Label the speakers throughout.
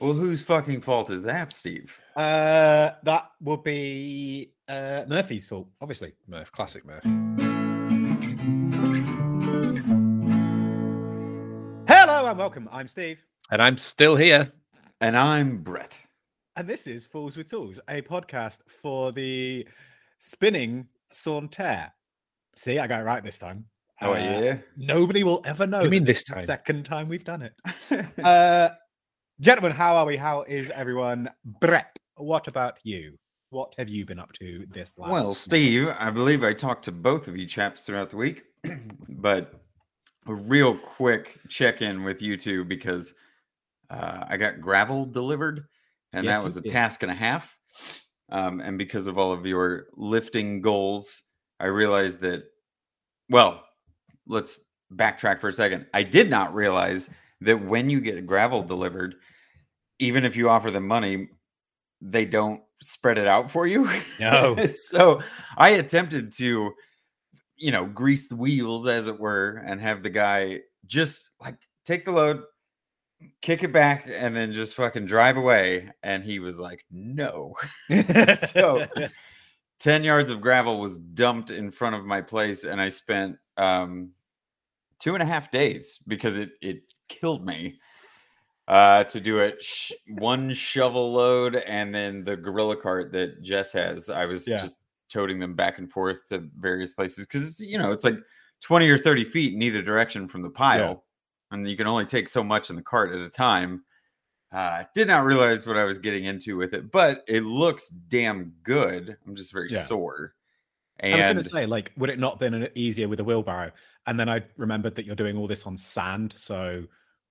Speaker 1: Well, whose fucking fault is that, Steve?
Speaker 2: Uh, that would be uh, Murphy's fault, obviously.
Speaker 3: Murph, classic Murph.
Speaker 2: Hello and welcome. I'm Steve,
Speaker 3: And I'm still here.
Speaker 1: And I'm Brett.
Speaker 2: and this is Fools with Tools, a podcast for the spinning saunter. See, I got it right this time.
Speaker 1: Oh
Speaker 2: Uh,
Speaker 1: yeah.
Speaker 2: Nobody will ever know.
Speaker 3: You mean this time?
Speaker 2: Second time we've done it. Uh, gentlemen, how are we? How is everyone? Brett, what about you? What have you been up to this last?
Speaker 1: well. Steve, I believe I talked to both of you chaps throughout the week, but a real quick check in with you two because uh, I got gravel delivered, and
Speaker 2: Yes,
Speaker 1: that was a
Speaker 2: did.
Speaker 1: task and a half. Um, and because of all of your lifting goals, I realized that. Well, let's backtrack for a second. I did not realize that when you get gravel delivered, even if you offer them money, they don't spread it out for you.
Speaker 2: No.
Speaker 1: so I attempted to, you know, grease the wheels, as it were, and have the guy just like take the load, kick it back, and then just fucking drive away. And he was like, no. so 10 yards of gravel was dumped in front of my place and i spent um two and a half days because it it killed me uh to do it sh- one shovel load and then the gorilla cart that jess has i was
Speaker 2: Yeah.
Speaker 1: just toting them back and forth to various places because it's you know it's like 20 or 30 feet in either direction from the pile and you can only take so much in the cart at a time uh, did not realize what I was getting into with it, but it looks damn good. I'm just very
Speaker 2: Yeah.
Speaker 1: sore.
Speaker 2: I was going to say, like, would it not been easier with a wheelbarrow? And then I remembered that you're doing all this on sand, so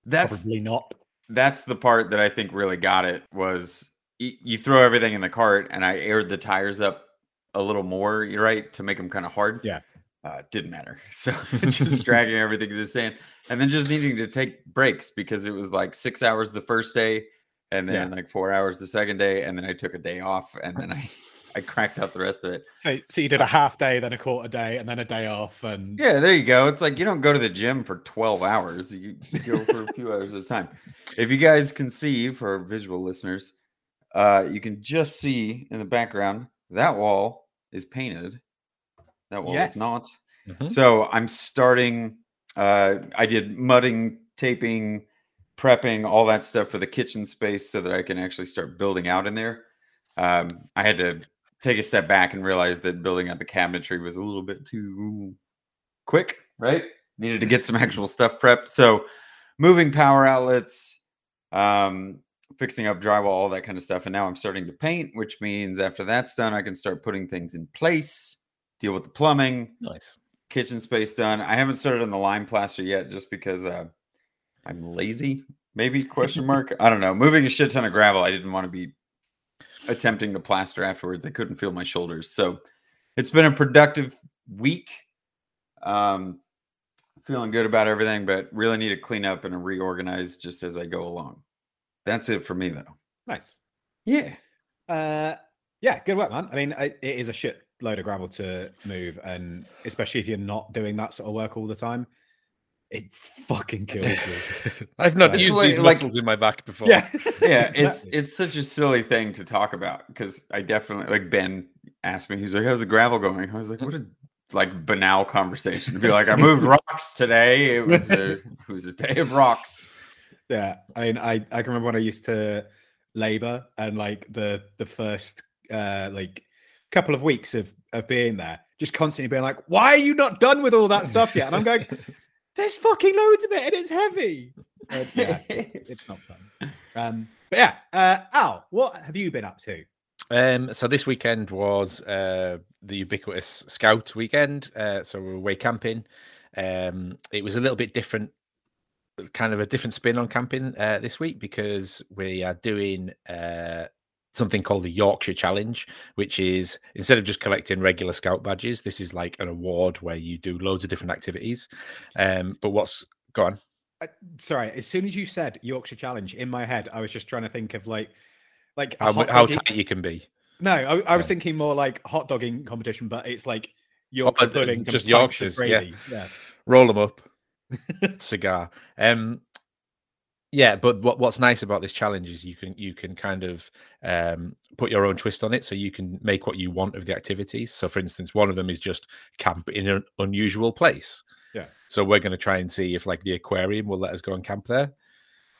Speaker 1: that's
Speaker 2: probably not.
Speaker 1: that's the part that I think really got it was y- you throw everything in the cart, and I aired the tires up a little more, you're right, to make them kind of hard.
Speaker 2: Yeah.
Speaker 1: uh, it didn't matter. So just dragging everything to the sand, and then just needing to take breaks because it was like six hours the first day, and then like four hours the second day, and then I took a day off, and then I I cracked out the rest of it.
Speaker 2: So, so you did a half day, then a quarter day, and then a day off, and
Speaker 1: Yeah, there you go. It's like you don't go to the gym for 12 hours. You you go for a few hours at a time. If you guys can see for visual listeners, uh, you can just see in the background that wall is painted. That wall
Speaker 2: Yes.
Speaker 1: is not.
Speaker 3: Mhm.
Speaker 1: So I'm starting. Uh, I did mudding, taping, prepping, all that stuff for the kitchen space so that I can actually start building out in there. Um, I had to take a step back and realize that building out the cabinetry was a little bit too quick, right? Needed to get some actual stuff prepped. So moving power outlets, um, fixing up drywall, all that kind of stuff. And now I'm starting to paint, which means after that's done, I can start putting things in place, deal with the plumbing,
Speaker 3: Nice.
Speaker 1: kitchen space done. I haven't started on the lime plaster yet just because uh, I'm lazy, maybe question mark. I don't know. Moving a shit ton of gravel, I didn't want to be attempting to plaster afterwards. I couldn't feel my shoulders. So it's been a productive week. Um feeling good about everything, but really need to clean up and reorganize just as I go along. That's it for me though.
Speaker 2: nice.
Speaker 1: Yeah.
Speaker 2: Uh, yeah, good work, man. I mean, I, it is a shit load of gravel to move, and especially if you're not doing that sort of work all the time, it fucking kills me.
Speaker 3: I've not
Speaker 1: It's
Speaker 3: used
Speaker 1: like-
Speaker 3: these
Speaker 1: like-
Speaker 3: muscles in my back before.
Speaker 2: yeah,
Speaker 1: yeah it's it's such a silly thing to talk about because i definitely like ben asked me he's like how's the gravel going i was like what a like banal conversation to be like i moved rocks today it was a it was a day of rocks
Speaker 2: Yeah, I mean, I I can remember when I used to labor and like the the first uh like couple of weeks of of being there, just constantly being like, "Why are you not done with all that stuff yet?" And I'm going, "There's fucking loads of it, and it's heavy." And yeah, it's not fun. Um, but yeah, uh, Al, what have you been up to?
Speaker 3: Um, so this weekend was uh, the ubiquitous Scout weekend. Uh, so we were away camping. Um, it was a little bit different, kind of a different spin on camping uh, this week because we are doing uh, something called the Yorkshire Challenge, which is instead of just collecting regular Scout badges, this is like an award where you do loads of different activities. Um, but what's gone?
Speaker 2: Uh, sorry, as soon as you said Yorkshire Challenge, in my head, I was just trying to think of like, like
Speaker 3: How, how tight you can be?
Speaker 2: No, I, I was
Speaker 3: Yeah.
Speaker 2: thinking more like hot dogging competition, but it's like Yorkshire
Speaker 3: uh,
Speaker 2: puddings,
Speaker 3: just Yorkshires, yeah.
Speaker 2: yeah.
Speaker 3: roll them up cigar um Yeah, but what, what's nice about this challenge is you can you can kind of um, put your own twist on it, so you can make what you want of the activities. So, for instance, one of them is just camp in an unusual place.
Speaker 2: Yeah.
Speaker 3: So we're going to try and see if like the aquarium will let us go and camp there.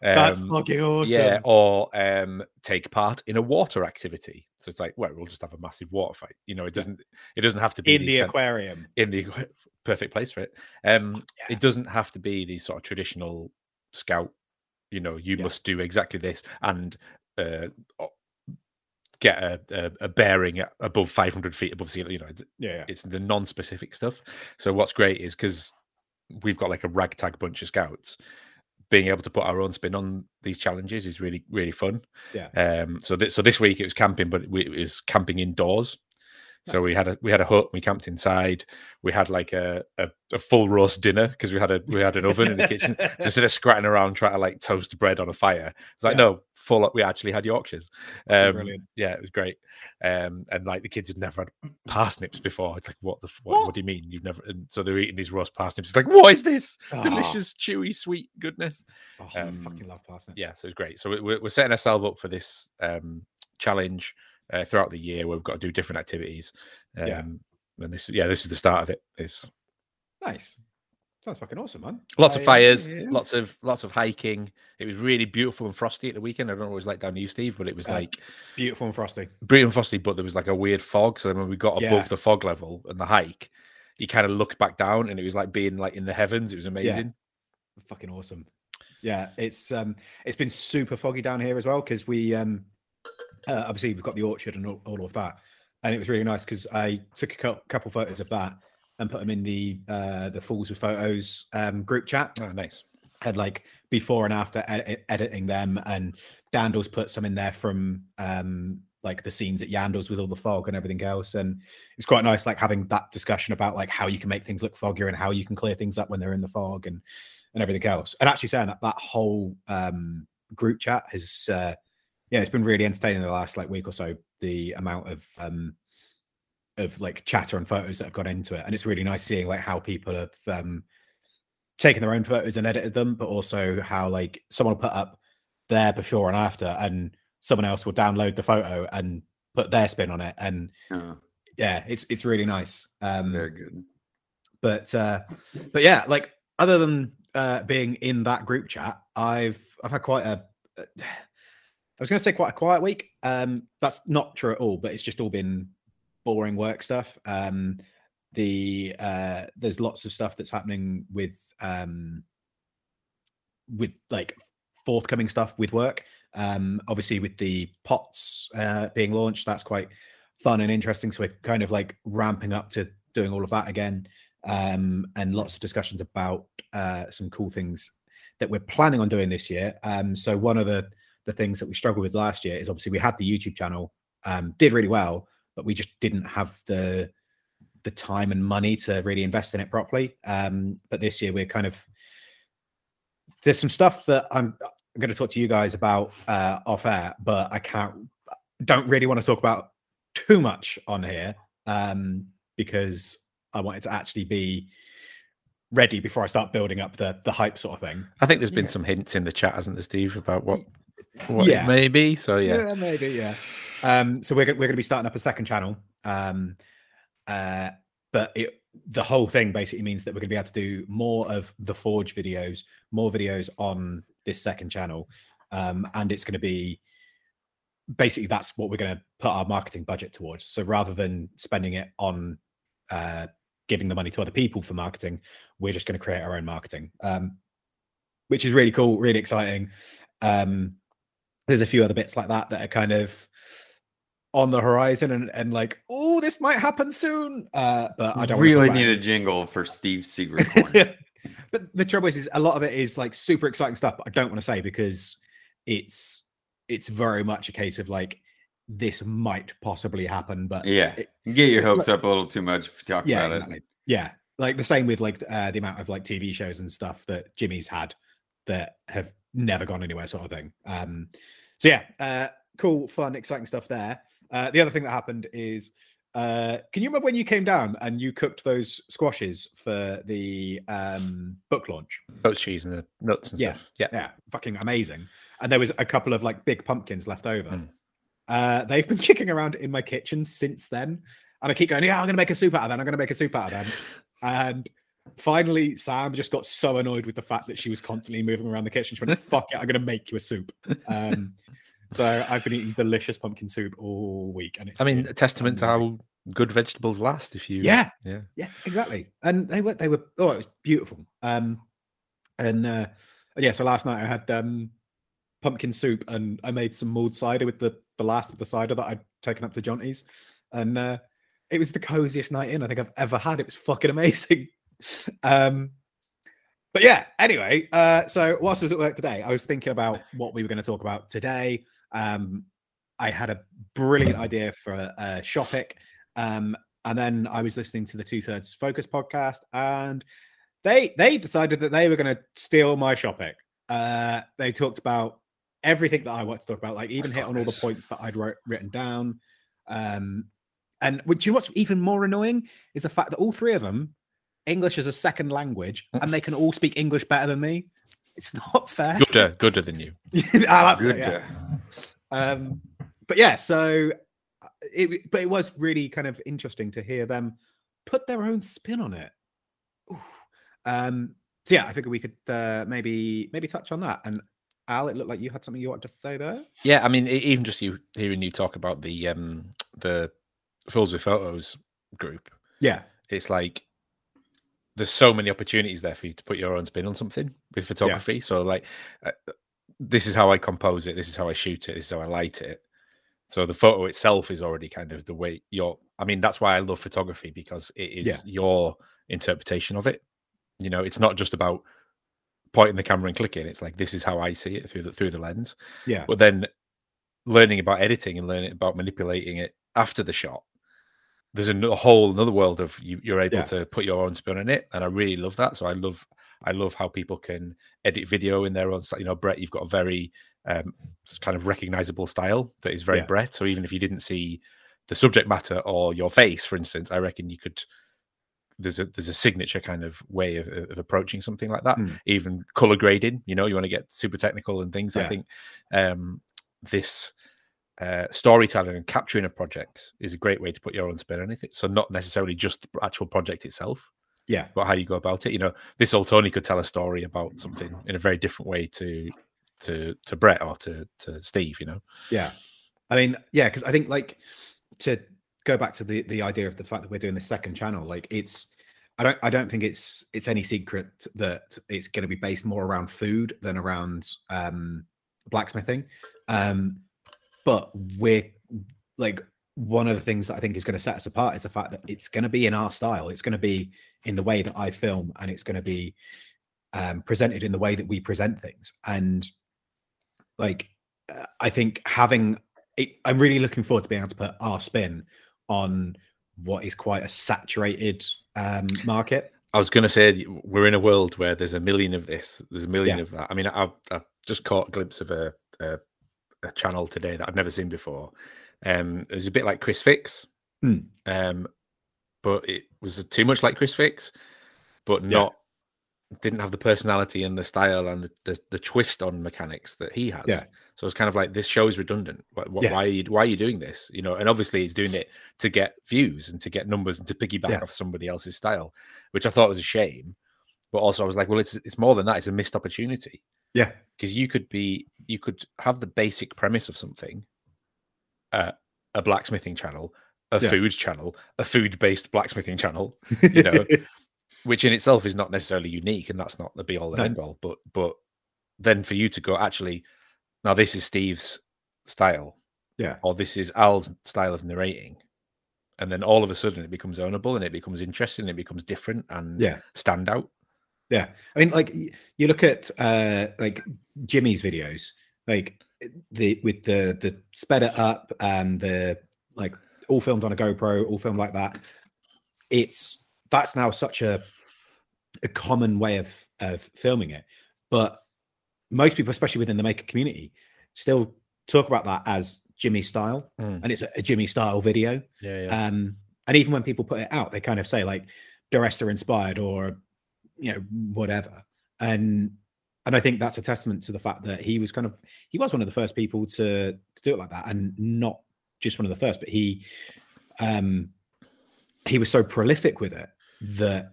Speaker 2: That's
Speaker 3: Um,
Speaker 2: fucking awesome.
Speaker 3: Yeah, or um, take part in a water activity. So it's like, well, we'll just have a massive water fight. You know, it doesn't. It doesn't have to be
Speaker 2: in the aquarium.
Speaker 3: in the perfect place for it. Um,
Speaker 2: Yeah.
Speaker 3: It doesn't have to be the sort of traditional scout. You know, you
Speaker 2: Yeah.
Speaker 3: must do exactly this and uh, get a, a, a bearing above 500 feet above sea. level, You know,
Speaker 2: Yeah, yeah.
Speaker 3: it's the non-specific stuff. So what's great is because we've got like a ragtag bunch of scouts. Being able to put our own spin on these challenges is really really fun.
Speaker 2: Yeah.
Speaker 3: Um. So this so this week it was camping, but we, it was camping indoors. So we had a we had a hut. We camped inside. We had like a a, a full roast dinner because we had a we had an oven in the kitchen. So instead of scratching around trying to like toast bread on a fire, it's like
Speaker 2: Yeah.
Speaker 3: no full. up. We actually had Yorkshires. Um,
Speaker 2: brilliant.
Speaker 3: Yeah, it was great. Um, and like the kids had never had parsnips before. It's like what the f- what, what?
Speaker 2: What?
Speaker 3: do you mean you've never? And so they're eating these roast parsnips. It's like what is this
Speaker 2: Ah.
Speaker 3: delicious, chewy, sweet goodness?
Speaker 2: Oh, I
Speaker 3: um,
Speaker 2: fucking love parsnips.
Speaker 3: Yeah, so it's great. So we- we're, we're setting ourselves up for this um, challenge uh, throughout the year where we've got to do different activities. Um,
Speaker 2: Yeah.
Speaker 3: And this, yeah, this is the start of it. It's
Speaker 2: Nice. Sounds fucking awesome, man.
Speaker 3: lots of
Speaker 2: I-
Speaker 3: fires,
Speaker 2: yeah.
Speaker 3: lots of lots of hiking. It was really beautiful and frosty at the weekend. I don't what like down to you, Steve, but it was
Speaker 2: Uh,
Speaker 3: like
Speaker 2: Beautiful and frosty.
Speaker 3: beautiful and frosty. But there was like a weird fog. So then when we got above
Speaker 2: Yeah.
Speaker 3: the fog level and the hike, you kind of looked back down, and it was like being like in the heavens. It was amazing.
Speaker 2: Fucking awesome. Yeah, it's um it's been super foggy down here as well because we um uh, obviously we've got the orchard and all, all of that, and it was really nice because I took a cou- couple photos of that and put them in the uh the Fools with Photos um group chat.
Speaker 3: Oh, nice.
Speaker 2: had like before and after edi- editing them and Dandles put some in there from um like the scenes at Yandles with all the fog and everything else and it's quite nice like having that discussion about like how you can make things look foggier and how you can clear things up when they're in the fog and and everything else and actually saying that that whole um group chat has uh yeah it's been really entertaining the last like week or so the amount of um of like chatter and photos that have gone into it and it's really nice seeing like how people have um taken their own photos and edited them, but also how like someone will put up their before and after, and someone else will download the photo and put their spin on it. And
Speaker 1: Oh,
Speaker 2: yeah, it's it's really nice. Um,
Speaker 1: very good.
Speaker 2: but uh, but yeah, like other than uh, being in that group chat, I've I've had quite a I was going to say quite a quiet week. Um, that's not true at all, but it's just all been boring work stuff. Um, the uh, there's lots of stuff that's happening with um, with like forthcoming stuff with work. Um, obviously, with the pots uh, being launched, that's quite fun and interesting. So we're kind of like ramping up to doing all of that again, um, and lots of discussions about uh, some cool things that we're planning on doing this year. Um, so one of the the things that we struggled with last year is obviously we had the YouTube channel, um, did really well, but we just didn't have the the time and money to really invest in it properly. Um, but this year we're kind of there's some stuff that I'm, I'm going to talk to you guys about uh, off air, but I can't don't really want to talk about too much on here um, because I want it to actually be ready before I start building up the the hype sort of thing.
Speaker 3: I think there's been
Speaker 1: Yeah.
Speaker 3: some hints in the chat, hasn't there, Steve, about what what
Speaker 2: Yeah.
Speaker 3: it may be. So yeah,
Speaker 2: maybe, yeah. Um, so we're we're going to be starting up a second channel, um, uh, but it the whole thing basically means that we're going to be able to do more of the Forge videos, more videos on this second channel, um, and it's going to be basically that's what we're going to put our marketing budget towards. So rather than spending it on uh, giving the money to other people for marketing, we're just going to create our own marketing, um, which is really cool, really exciting. Um, there's a few other bits like that that are kind of on the horizon and, and like, oh, this might happen soon. Uh, but I don't
Speaker 1: really need a jingle for Steve's secret corner.
Speaker 2: but the trouble is, is a lot of it is like super exciting stuff, but I don't want to say because it's it's very much a case of like this might possibly happen, but
Speaker 1: yeah,
Speaker 2: it-
Speaker 1: get your
Speaker 2: it-
Speaker 1: hopes up a little too much if you talk
Speaker 2: yeah,
Speaker 1: about
Speaker 2: exactly. Yeah, like the same with like uh, the amount of like TV shows and stuff that Jimmy's had that have never gone anywhere, sort of thing. Um, so yeah, uh, cool, fun, exciting stuff there. Uh, the other thing that happened is Uh, can you remember when you came down and you cooked those squashes for the um, book launch?
Speaker 3: Goat cheese and the nuts and
Speaker 2: Yeah.
Speaker 3: stuff. Yeah.
Speaker 2: Yeah, fucking amazing. And there was a couple of like big pumpkins left over.
Speaker 3: Mm.
Speaker 2: Uh, they've been kicking around in my kitchen since then, and I keep going, "Yeah, I'm gonna make a soup out of them. I'm gonna make a soup out of them." and finally, Sam just got so annoyed with the fact that she was constantly moving around the kitchen. She went, "Fuck it, I'm gonna make you a soup." Um, so I've been eating delicious pumpkin soup all week, and it's
Speaker 3: I mean, a testament to how good vegetables last if you
Speaker 2: yeah,
Speaker 3: yeah.
Speaker 2: yeah, exactly. And they were they were oh, it was beautiful. Um, and uh, yeah, so last night I had um pumpkin soup and I made some mulled cider with the the last of the cider that I'd taken up to Johnny's, and uh, it was the coziest night in I think I've ever had. It was fucking amazing. Um, but yeah, anyway, uh, so whilst I was at work today, I was thinking about what we were going to talk about today. Um, I had a brilliant idea for a, a shopic. Um, and then I was listening to the Two Thirds Focus podcast, and they they decided that they were going to steal my shopic. Uh, they talked about everything that I want to talk about, like even hit on all the points that I'd wrote, written down. Um, and which you know what's even more annoying is the fact that all three of them English as a second language, and they can all speak English better than me. It's not fair.
Speaker 3: Gooder, gooder than you.
Speaker 2: Ah, that's it, yeah. Um, but yeah, so uh, it, but it was really kind of interesting to hear them put their own spin on it. Ooh. Um, so yeah, I figure we could uh, maybe maybe touch on that. And Al, it looked like you had something you wanted to say there.
Speaker 3: Yeah, I mean, even just you hearing you talk about the um the Fools with Photos group,
Speaker 2: Yeah,
Speaker 3: it's like there's so many opportunities there for you to put your own spin on something with photography. So like, uh, this is how I compose it. This is how I shoot it. This is how I light it. So the photo itself is already kind of the way your. I mean, that's why I love photography because it is
Speaker 2: Yeah.
Speaker 3: your interpretation of it. You know, it's not just about pointing the camera and clicking. It's like this is how I see it through the through the lens.
Speaker 2: yeah,
Speaker 3: But then learning about editing and learning about manipulating it after the shot, there's a whole another world of you, you're able
Speaker 2: Yeah.
Speaker 3: to put your own spin on it, and I really love that. So I love I love how people can edit video in their own. You know, Brett, you've got a very um, kind of recognizable style that is very
Speaker 2: Yeah.
Speaker 3: Brett. So even if you didn't see the subject matter or your face, for instance, I reckon you could. There's a there's a signature kind of way of, of approaching something like that.
Speaker 2: Mm.
Speaker 3: Even color grading, you know, you want to get super technical and things. I think um, this uh, storytelling and capturing of projects is a great way to put your own spin on it. So not necessarily just the actual project itself,
Speaker 2: yeah,
Speaker 3: but how you go about it. You know, this old Tony could tell a story about something in a very different way to to to Brett or to to Steve. You know,
Speaker 2: yeah. I mean, yeah, because I think like to go back to the the idea of the fact that we're doing the second channel, like it's I don't I don't think it's it's any secret that it's going to be based more around food than around um blacksmithing. Um but we're like one of the things that I think is going to set us apart is the fact that it's going to be in our style. It's going to be in the way that I film and it's going to be um presented in the way that we present things. And like uh, I think having it, I'm really looking forward to being able to put our spin on what is quite a saturated um, market.
Speaker 3: I was going to say we're in a world where there's a million of this, there's a million
Speaker 2: Yeah.
Speaker 3: of that. I mean, I've, I've just caught a glimpse of a, a a channel today that I've never seen before. Um, it was a bit like Chris Fix,
Speaker 2: Hmm.
Speaker 3: um, but it was too much like Chris Fix, but
Speaker 2: Yeah.
Speaker 3: not didn't have the personality and the style and the, the, the twist on mechanics that he has.
Speaker 2: Yeah.
Speaker 3: So it's kind of like this show is redundant. What, what,
Speaker 2: Yeah.
Speaker 3: Why are you why are you doing this? You know, and obviously he's doing it to get views and to get numbers and to piggyback
Speaker 2: Yeah.
Speaker 3: off somebody else's style, which I thought was a shame. But also I was like, well, it's it's more than that. It's a missed opportunity
Speaker 2: Yeah,
Speaker 3: because you could be you could have the basic premise of something, uh, a blacksmithing channel, a
Speaker 2: Yeah.
Speaker 3: food channel, a food based blacksmithing channel, you know, which in itself is not necessarily unique, and that's not the be all and
Speaker 2: No.
Speaker 3: end all. But but then for you to go actually, now this is Steve's style,
Speaker 2: yeah,
Speaker 3: or this is Al's style of narrating, and then all of a sudden it becomes ownable and it becomes interesting, and it becomes different and
Speaker 2: yeah.
Speaker 3: stand out.
Speaker 2: Yeah, I mean, like you look at uh like Jimmy's videos, like the with the the sped it up and the like all filmed on a GoPro, all filmed like that. It's that's now such a a common way of of filming it, but most people, especially within the maker community, still talk about that as Jimmy style,
Speaker 3: Mm.
Speaker 2: and it's a, a Jimmy style video.
Speaker 3: Yeah, yeah.
Speaker 2: Um, and even when people put it out, they kind of say like DiResta inspired or you know whatever, and and I think that's a testament to the fact that he was kind of he was one of the first people to, to do it like that, and not just one of the first, but he um he was so prolific with it that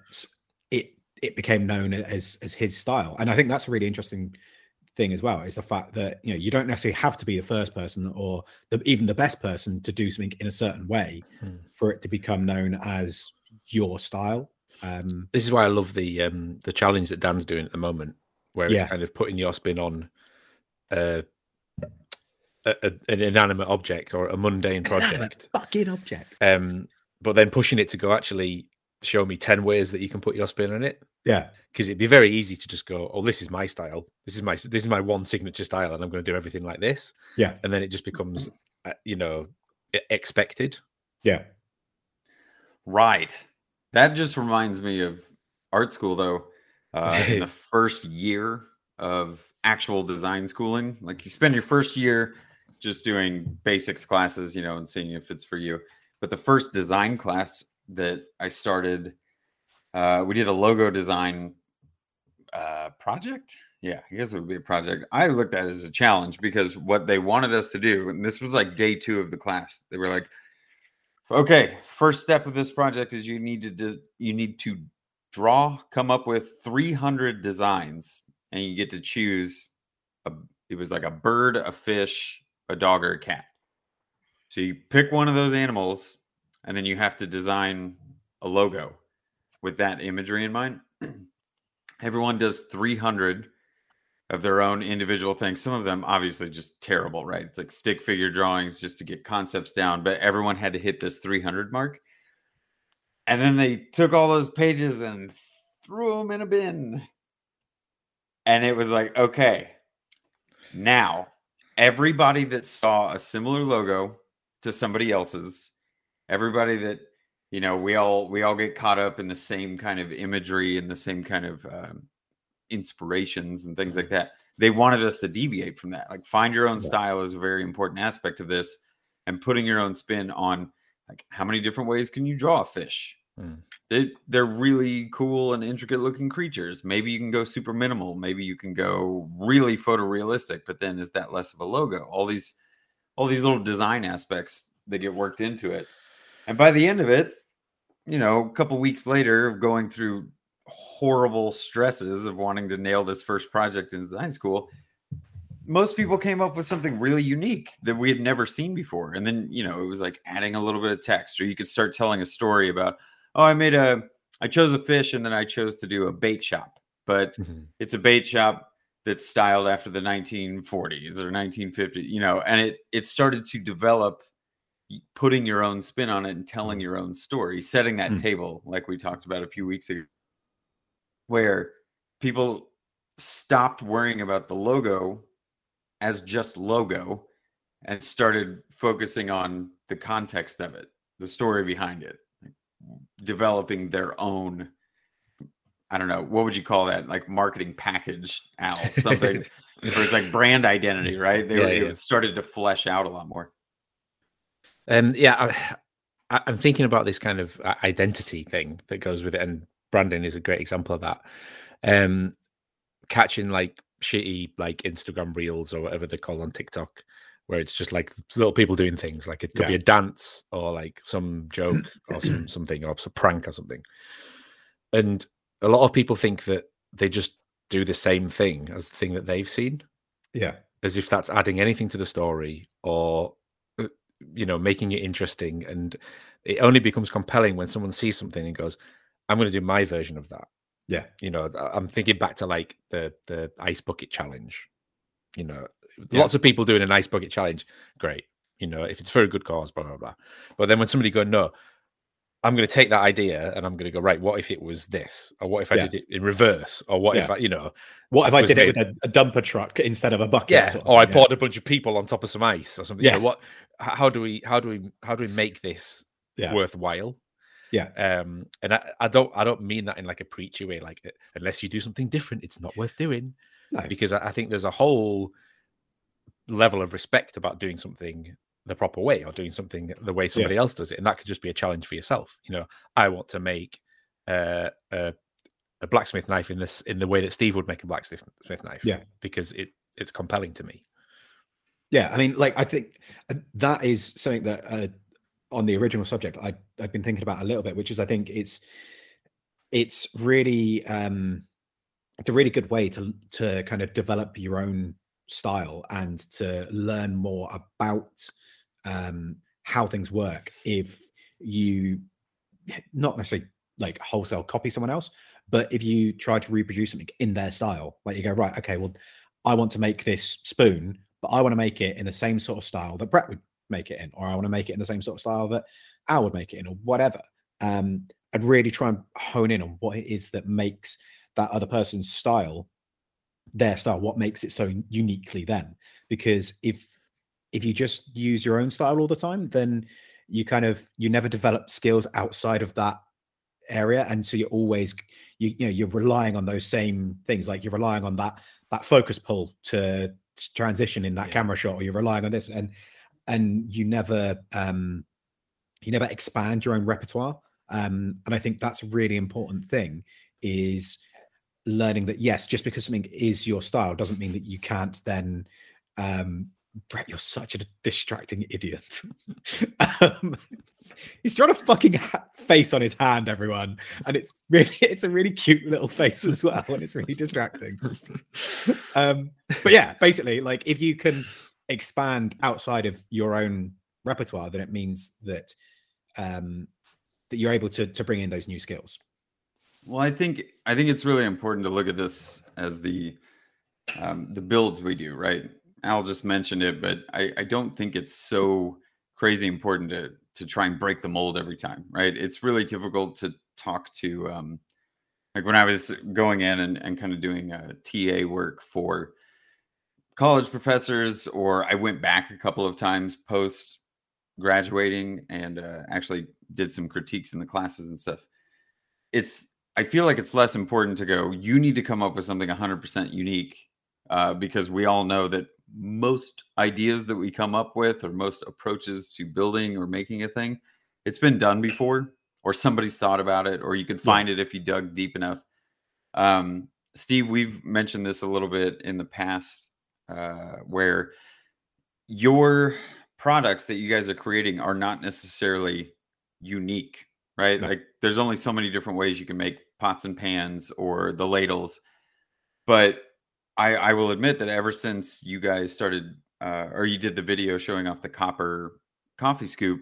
Speaker 2: it it became known as as his style, and I think that's a really interesting thing as well is the fact that you know you don't necessarily have to be the first person or the, even the best person to do something in a certain way
Speaker 3: Hmm.
Speaker 2: for it to become known as your style um
Speaker 3: This is why I love the um the challenge that Dan's doing at the moment, where
Speaker 2: Yeah.
Speaker 3: it's kind of putting your spin on uh, a, a, an inanimate object or a mundane project,
Speaker 2: fucking object
Speaker 3: um, but then pushing it to go actually show me ten ways that you can put your spin on it.
Speaker 2: yeah
Speaker 3: Because it'd be very easy to just go, "Oh, this is my style. This is my this is my one signature style, and I'm going to do everything like this."
Speaker 2: yeah
Speaker 3: And then it just becomes, uh, you know, expected.
Speaker 2: yeah
Speaker 1: Right. That just reminds me of art school, though. Uh, in the first year of actual design schooling, like you spend your first year just doing basics classes, you know, and seeing if it's for you. But the first design class that I started, uh, we did a logo design uh, project. Yeah, I guess it would be a project. I looked at it as a challenge because what they wanted us to do, and this was like day two of the class, they were like, Okay, first step of this project is you need to de- you need to draw, come up with 300 designs, and you get to choose. A, it was like a bird, a fish, a dog, or a cat. So you pick one of those animals, and then you have to design a logo with that imagery in mind. Everyone does 300 of their own individual things. Some of them obviously just terrible, right? It's like stick figure drawings just to get concepts down, but everyone had to hit this 300 mark. And then they took all those pages and threw them in a bin. And it was like, okay, now everybody that saw a similar logo to somebody else's, everybody that you know, we all we all get caught up in the same kind of imagery and the same kind of um, inspirations and things like that. They wanted us to deviate from that. Like find your own
Speaker 2: Yeah.
Speaker 1: style is a very important aspect of this, and putting your own spin on like how many different ways can you draw a fish?
Speaker 3: Hmm.
Speaker 1: They they're really cool and intricate looking creatures. Maybe you can go super minimal. Maybe you can go really photorealistic. But then is that less of a logo? All these all these little design aspects that get worked into it. And by the end of it, you know, a couple weeks later of going through horrible stresses of wanting to nail this first project in design school, most people came up with something really unique that we had never seen before. And then, you know, it was like adding a little bit of text, or you could start telling a story about, oh, I made a, I chose a fish and then I chose to do a bait shop, but it's a bait shop that's styled after the 1940s or 1950s, you know, and it it started to develop putting your own spin on it and telling your own story, setting that
Speaker 2: Hmm.
Speaker 1: table like we talked about a few weeks ago, where people stopped worrying about the logo as just logo and started focusing on the context of it, the story behind it, like developing their own I don't know, what would you call that? Like marketing package, Al, something where it's like brand identity, right? They
Speaker 3: Yeah,
Speaker 1: were,
Speaker 3: yeah.
Speaker 1: it started to flesh out a lot more.
Speaker 3: Um, yeah, I, I'm thinking about this kind of uh, identity thing that goes with it, and branding is a great example of that. Um, catching like shitty like Instagram reels or whatever they call on TikTok, where it's just like little people doing things. Like it could be a dance or like some joke or some something or some prank or something. And a lot of people think that they just do the same thing as the thing that they've seen
Speaker 2: yeah
Speaker 3: as if that's adding anything to the story or uh, you know making it interesting and it only becomes compelling when someone sees something and goes i'm going to do my version of that
Speaker 2: yeah
Speaker 3: you know i'm thinking back to like the the ice bucket challenge you know
Speaker 1: Yeah.
Speaker 3: lots of people doing an ice bucket challenge great you know if it's for a good cause blah blah blah but then when somebody go no i'm going to take that idea and i'm going to go right what if it was this or what if i
Speaker 2: Yeah.
Speaker 3: did it in reverse or what if i you know
Speaker 2: what if i did it with a, a dumper truck instead of a bucket
Speaker 3: yeah
Speaker 2: sort of
Speaker 3: or i
Speaker 2: yeah.
Speaker 3: poured a bunch of people on top of some ice or something you know,
Speaker 2: Yeah.
Speaker 3: what how do we how do we how do we make this
Speaker 2: Yeah.
Speaker 3: worthwhile
Speaker 2: Yeah.
Speaker 3: um and I, I don't i don't mean that in like a preachy way like unless you do something different it's not worth doing
Speaker 2: No.
Speaker 3: because I, I think there's a whole level of respect about doing something the proper way or doing something the way somebody yeah. else does it. And that could just be a challenge for yourself. You know, I want to make uh, a, a blacksmith knife in this in the way that Steve would make a blacksmith knife.
Speaker 2: Yeah,
Speaker 3: because it it's compelling to me.
Speaker 2: Yeah, I mean, like I think uh, that is something that uh, on the original subject I I've been thinking about a little bit, which is I think it's it's really um it's a really good way to to kind of develop your own style and to learn more about um how things work if you not necessarily like wholesale copy someone else but if you try to reproduce something in their style. Like you go right okay well i want to make this spoon but i want to make it in the same sort of style that brett would make it in or i want to make it in the same sort of style that I would make it in or whatever um and really try and hone in on what it is that makes that other person's style their style what makes it so uniquely them because if if you just use your own style all the time then you kind of you never develop skills outside of that area and so you're always you, you know you're relying on those same things like you're relying on that that focus pull to, to transition in that yeah. camera shot or you're relying on this and and you never um you never expand your own repertoire um and i think that's a really important thing is learning that yes just because something is your style doesn't mean that you can't then um Brett, you're such a distracting idiot. um, he's a fucking ha- face on his hand, everyone, and it's really, it's a really cute little face as well, and it's really distracting. um, but yeah, basically, like if you can expand outside of your own repertoire, then it means that um, that you're able to to bring in those new skills.
Speaker 1: Well, I think I think it's really important to look at this as the um, the builds we do, right? Al just mentioned it, but I, I don't think it's so crazy important to to try and break the mold every time, right? It's really difficult to talk to um, like when I was going in and, and kind of doing a uh, TA work for college professors, or I went back a couple of times post graduating and uh, actually did some critiques in the classes and stuff. It's I feel like it's less important to go. You need to come up with something 100% unique uh, because we all know that most ideas that we come up with or most approaches to building or making a thing it's been done before or somebody's thought about it or you could find yeah. it if you dug deep enough um, steve we've mentioned this a little bit in the past uh, where your products that you guys are creating are not necessarily unique right no. like there's only so many different ways you can make pots and pans or the ladles but I, I will admit that ever since you guys started, uh, or you did the video showing off the copper coffee scoop,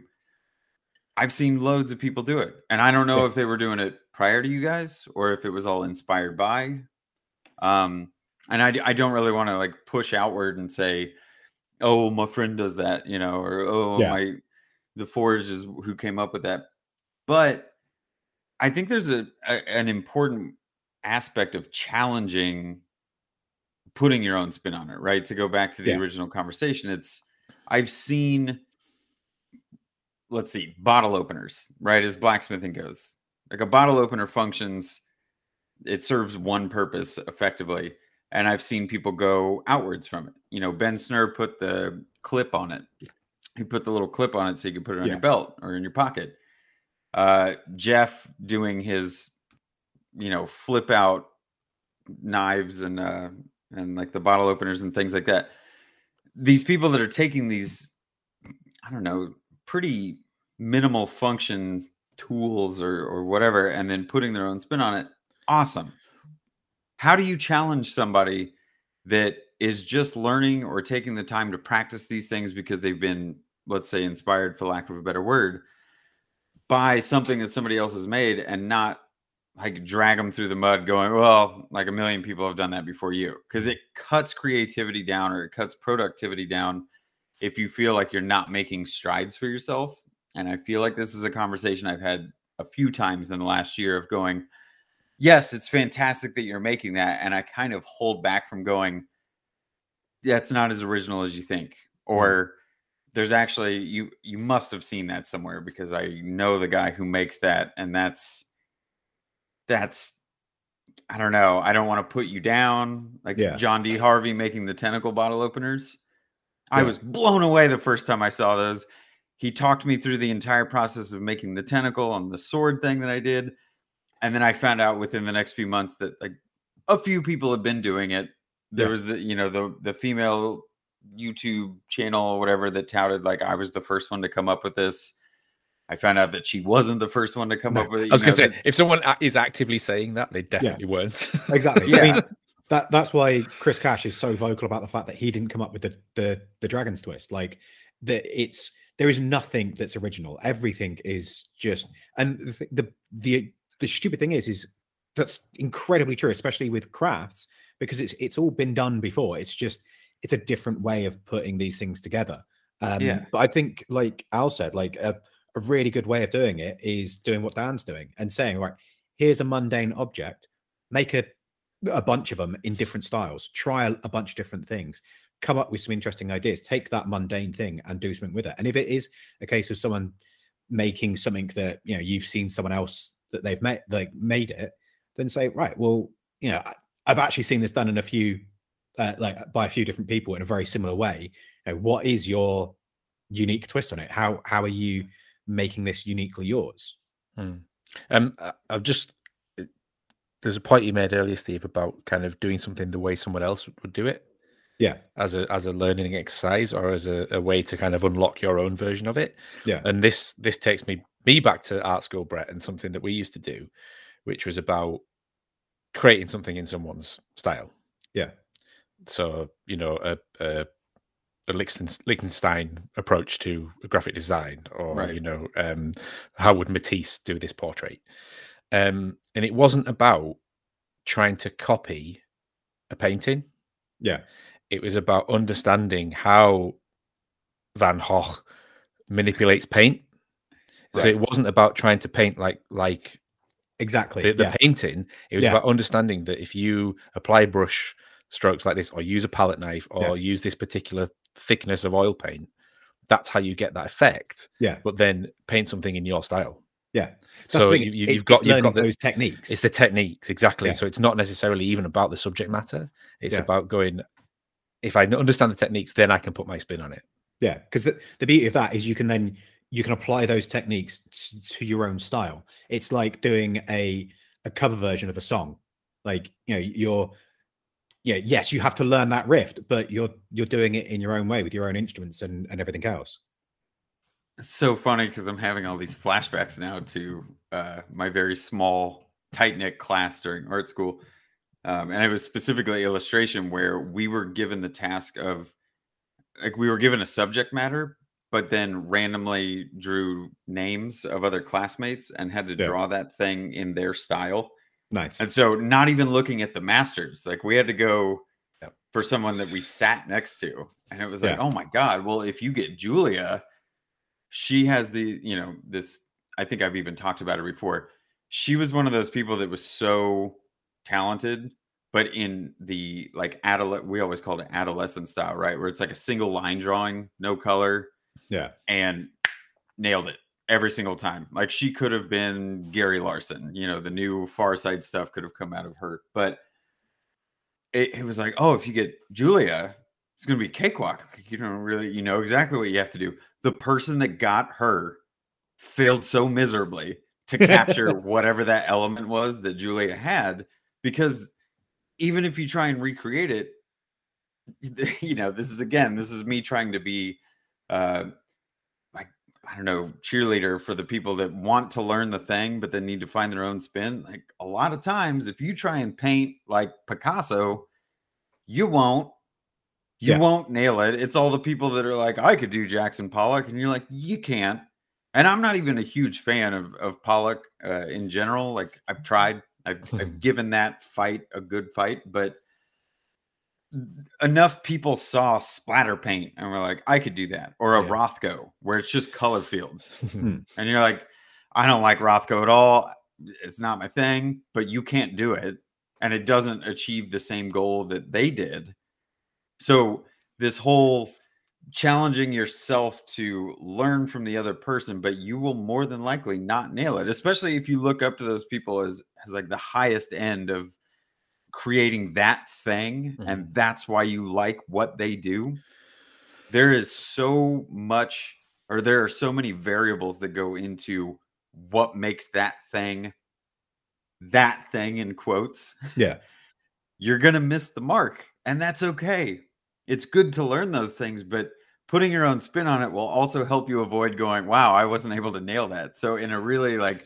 Speaker 1: I've seen loads of people do it, and I don't know yeah. if they were doing it prior to you guys or if it was all inspired by. Um, and I, I don't really want to like push outward and say, "Oh, my friend does that," you know, or "Oh, yeah. my the Forge is who came up with that." But I think there's a, a an important aspect of challenging putting your own spin on it, right? To go back to the yeah. original conversation, it's I've seen let's see, bottle openers, right? As blacksmithing goes. Like a bottle opener functions, it serves one purpose effectively. And I've seen people go outwards from it. You know, Ben Snur put the clip on it. He put the little clip on it so you can put it on yeah. your belt or in your pocket. Uh, Jeff doing his, you know, flip out knives and uh, and like the bottle openers and things like that. These people that are taking these, I don't know, pretty minimal function tools or or whatever, and then putting their own spin on it, awesome. How do you challenge somebody that is just learning or taking the time to practice these things because they've been, let's say, inspired, for lack of a better word, by something that somebody else has made and not like drag them through the mud going well like a million people have done that before you. Because it cuts creativity down or it cuts productivity down if you feel like you're not making strides for yourself and i feel like this is a conversation i've had a few times in the last year of going yes it's fantastic that you're making that and i kind of hold back from going that's not as original as you think or there's actually you you must have seen that somewhere because i know the guy who makes that and that's that's I don't know. I don't want to put you down. Like yeah. John D. Harvey making the tentacle bottle openers. I was blown away the first time I saw those. He talked me through the entire process of making the tentacle on the sword thing that I did. And then I found out within the next few months that like a few people had been doing it. There
Speaker 2: Yeah.
Speaker 1: was the, you know, the the female YouTube channel or whatever that touted like I was the first one to come up with this. I found out that she wasn't the first one to come
Speaker 2: No,
Speaker 1: up with it.
Speaker 3: I was going to say, if someone is actively saying that, they definitely weren't.
Speaker 2: Exactly. I
Speaker 1: Yeah.
Speaker 2: mean, that that's why Chris Cash is so vocal about the fact that he didn't come up with the the, the dragon's twist. Like that, it's there is nothing that's original. Everything is just, and the th- the the, stupid thing is, is that's incredibly true, especially with crafts, because it's it's all been done before. It's just it's a different way of putting these things together. Um,
Speaker 1: Yeah.
Speaker 2: But I think, like Al said, like a, a really good way of doing it is doing what Dan's doing and saying, right, here's a mundane object, make a a bunch of them in different styles, try a, a bunch of different things, come up with some interesting ideas, take that mundane thing and do something with it. And if it is a case of someone making something that you know you've seen someone else that they've made like made it, then say, right, well, you know, I- I've actually seen this done in a few uh, like by a few different people in a very similar way. You know, what is your unique twist on it? How how are you making this uniquely yours?
Speaker 3: Hmm. Um, I've just there's a point you made earlier, Steve, about kind of doing something the way someone else would do it
Speaker 2: Yeah,
Speaker 3: as a as a learning exercise or as a, a way to kind of unlock your own version of it.
Speaker 2: yeah,
Speaker 3: And this this takes me me back to art school, Brett, and something that we used to do, which was about creating something in someone's style.
Speaker 2: yeah,
Speaker 3: So you know a a, a Lichtenstein approach to graphic design, or
Speaker 1: Right.
Speaker 3: you know um, how would Matisse do this portrait? Um, and it wasn't about trying to copy a painting.
Speaker 2: yeah,
Speaker 3: It was about understanding how Van Gogh manipulates paint. So it wasn't about trying to paint like like
Speaker 2: exactly.
Speaker 3: the, the
Speaker 2: yeah,
Speaker 3: painting. It was
Speaker 2: Yeah.
Speaker 3: about understanding that if you apply brush strokes like this, or use a palette knife, or
Speaker 2: Yeah.
Speaker 3: use this particular thickness of oil paint, that's how you get that effect.
Speaker 2: yeah,
Speaker 3: But then paint something in your style.
Speaker 2: yeah. That's
Speaker 3: so you, you, you've got you've got the,
Speaker 2: those techniques.
Speaker 3: it's the techniques exactly.
Speaker 2: Yeah.
Speaker 3: So it's not necessarily even about the subject matter. It's
Speaker 2: Yeah.
Speaker 3: about going. If I understand the techniques, then I can put my spin on it.
Speaker 2: Yeah, because the, the beauty of that is you can then you can apply those techniques t- to your own style. It's like doing a a cover version of a song. Like you know, you're yeah, yes, you have to learn that riff, but you're you're doing it in your own way with your own instruments and and everything else.
Speaker 1: It's so funny because I'm having all these flashbacks now to uh, my very small, tight knit class during art school. Um, and it was specifically illustration where we were given the task of, like, we were given a subject matter, but then randomly drew names of other classmates and had to
Speaker 2: Yeah.
Speaker 1: draw that thing in their style.
Speaker 2: Nice.
Speaker 1: And so, not even looking at the masters, like, we had to go for someone that we sat next to. And it was like,
Speaker 2: Yeah.
Speaker 1: oh my God, well, if you get Julia, she has the you know this i think i've even talked about it before she was one of those people that was so talented but in the like adolescent we always called it adolescent style right where it's like a single line drawing no color
Speaker 2: yeah.
Speaker 1: and nailed it every single time. Like she could have been gary larson you know the new far side stuff could have come out of her but it, it was like oh if you get julia it's going to be cakewalk. Like, you don't really you know exactly what you have to do. The person that got her failed so miserably to capture whatever that element was that julia had because even if you try and recreate it you know this is again this is me trying to be uh i don't know cheerleader for the people that want to learn the thing but then need to find their own spin like a lot of times if you try and paint like picasso you won't you
Speaker 2: Yeah.
Speaker 1: won't nail it it's all the people that are like i could do jackson pollock and you're like you can't and i'm not even a huge fan of of pollock uh, in general like i've tried I've, I've given that fight a good fight but enough people saw splatter paint and were like, I could do that, or a
Speaker 3: Yeah.
Speaker 1: Rothko where it's just color fields,
Speaker 2: Hmm.
Speaker 1: and you're like, I don't like Rothko at all. It's not my thing, but you can't do it, and it doesn't achieve the same goal that they did. So this whole challenging yourself to learn from the other person, but you will more than likely not nail it, especially if you look up to those people as as like the highest end of creating that thing, and mm-hmm. that's why you like what they do. there is so much or there are so many variables that go into what makes that thing that thing in quotes
Speaker 2: Yeah.
Speaker 1: you're going to miss the mark and that's okay it's good to learn those things but putting your own spin on it will also help you avoid going wow i wasn't able to nail that so in a really like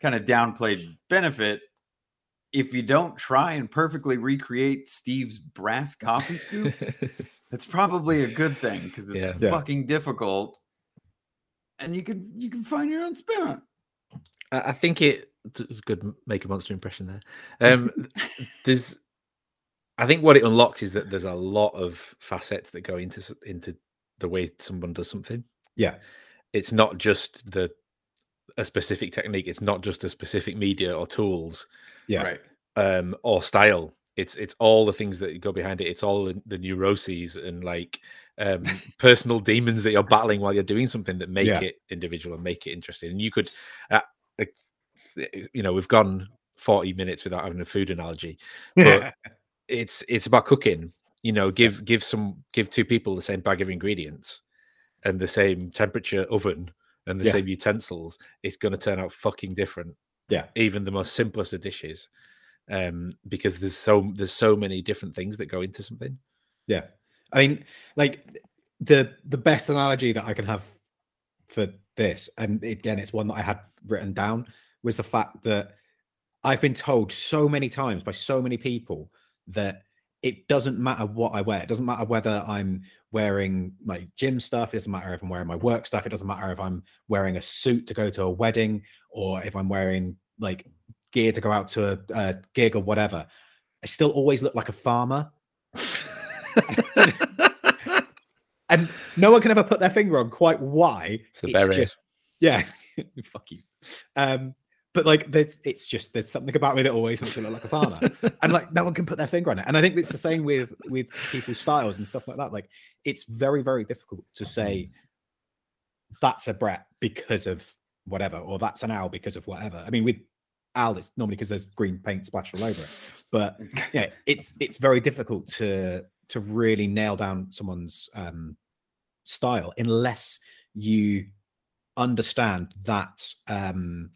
Speaker 1: kind of downplayed benefit if you don't try and perfectly recreate steve's brass coffee scoop it's probably a good thing because it's
Speaker 3: Yeah.
Speaker 2: Yeah.
Speaker 1: fucking difficult and you can you can find your own spin on
Speaker 3: I I think it it's good make a monster impression there. Um, there's, I think what it unlocks is that there's a lot of facets that go into into the way someone does something.
Speaker 2: Yeah.
Speaker 3: It's not just the a specific technique. It's not just a specific media or tools
Speaker 2: Yeah.
Speaker 1: right
Speaker 3: um, or style. It's it's all the things that go behind it. It's all the, the neuroses and like um, personal demons that you're battling while you're doing something that make
Speaker 2: Yeah.
Speaker 3: it individual and make it interesting. And you could, uh, like, you know, we've gone 40 minutes without having a food analogy. But it's it's about cooking. You know, give give some give two people the same bag of ingredients and the same temperature oven and the
Speaker 2: Yeah.
Speaker 3: same utensils. It's going to turn out fucking different.
Speaker 2: Yeah.
Speaker 3: even the most simplest of dishes, um, because there's so there's so many different things that go into something.
Speaker 2: Yeah. I mean, like the the best analogy that I can have for this, and again, it's one that I had written down, was the fact that I've been told so many times by so many people that it doesn't matter what I wear. It doesn't matter whether I'm wearing like gym stuff. It doesn't matter if I'm wearing my work stuff. It doesn't matter if I'm wearing a suit to go to a wedding or if I'm wearing like gear to go out to a, a gig or whatever. I still always look like a farmer. and no one can ever put their finger on quite why.
Speaker 3: It's the beret.
Speaker 2: just yeah, fuck you. Um, but like there's it's just there's something about me that always makes me look like a farmer, and like no one can put their finger on it. And I think it's the same with with people's styles and stuff like that. Like it's very very difficult to say that's a Brett because of whatever, or that's an Al because of whatever. I mean, with Al, it's normally because there's green paint splashed all over it. But yeah, it's it's very difficult to to really nail down someone's um, style unless you understand that um,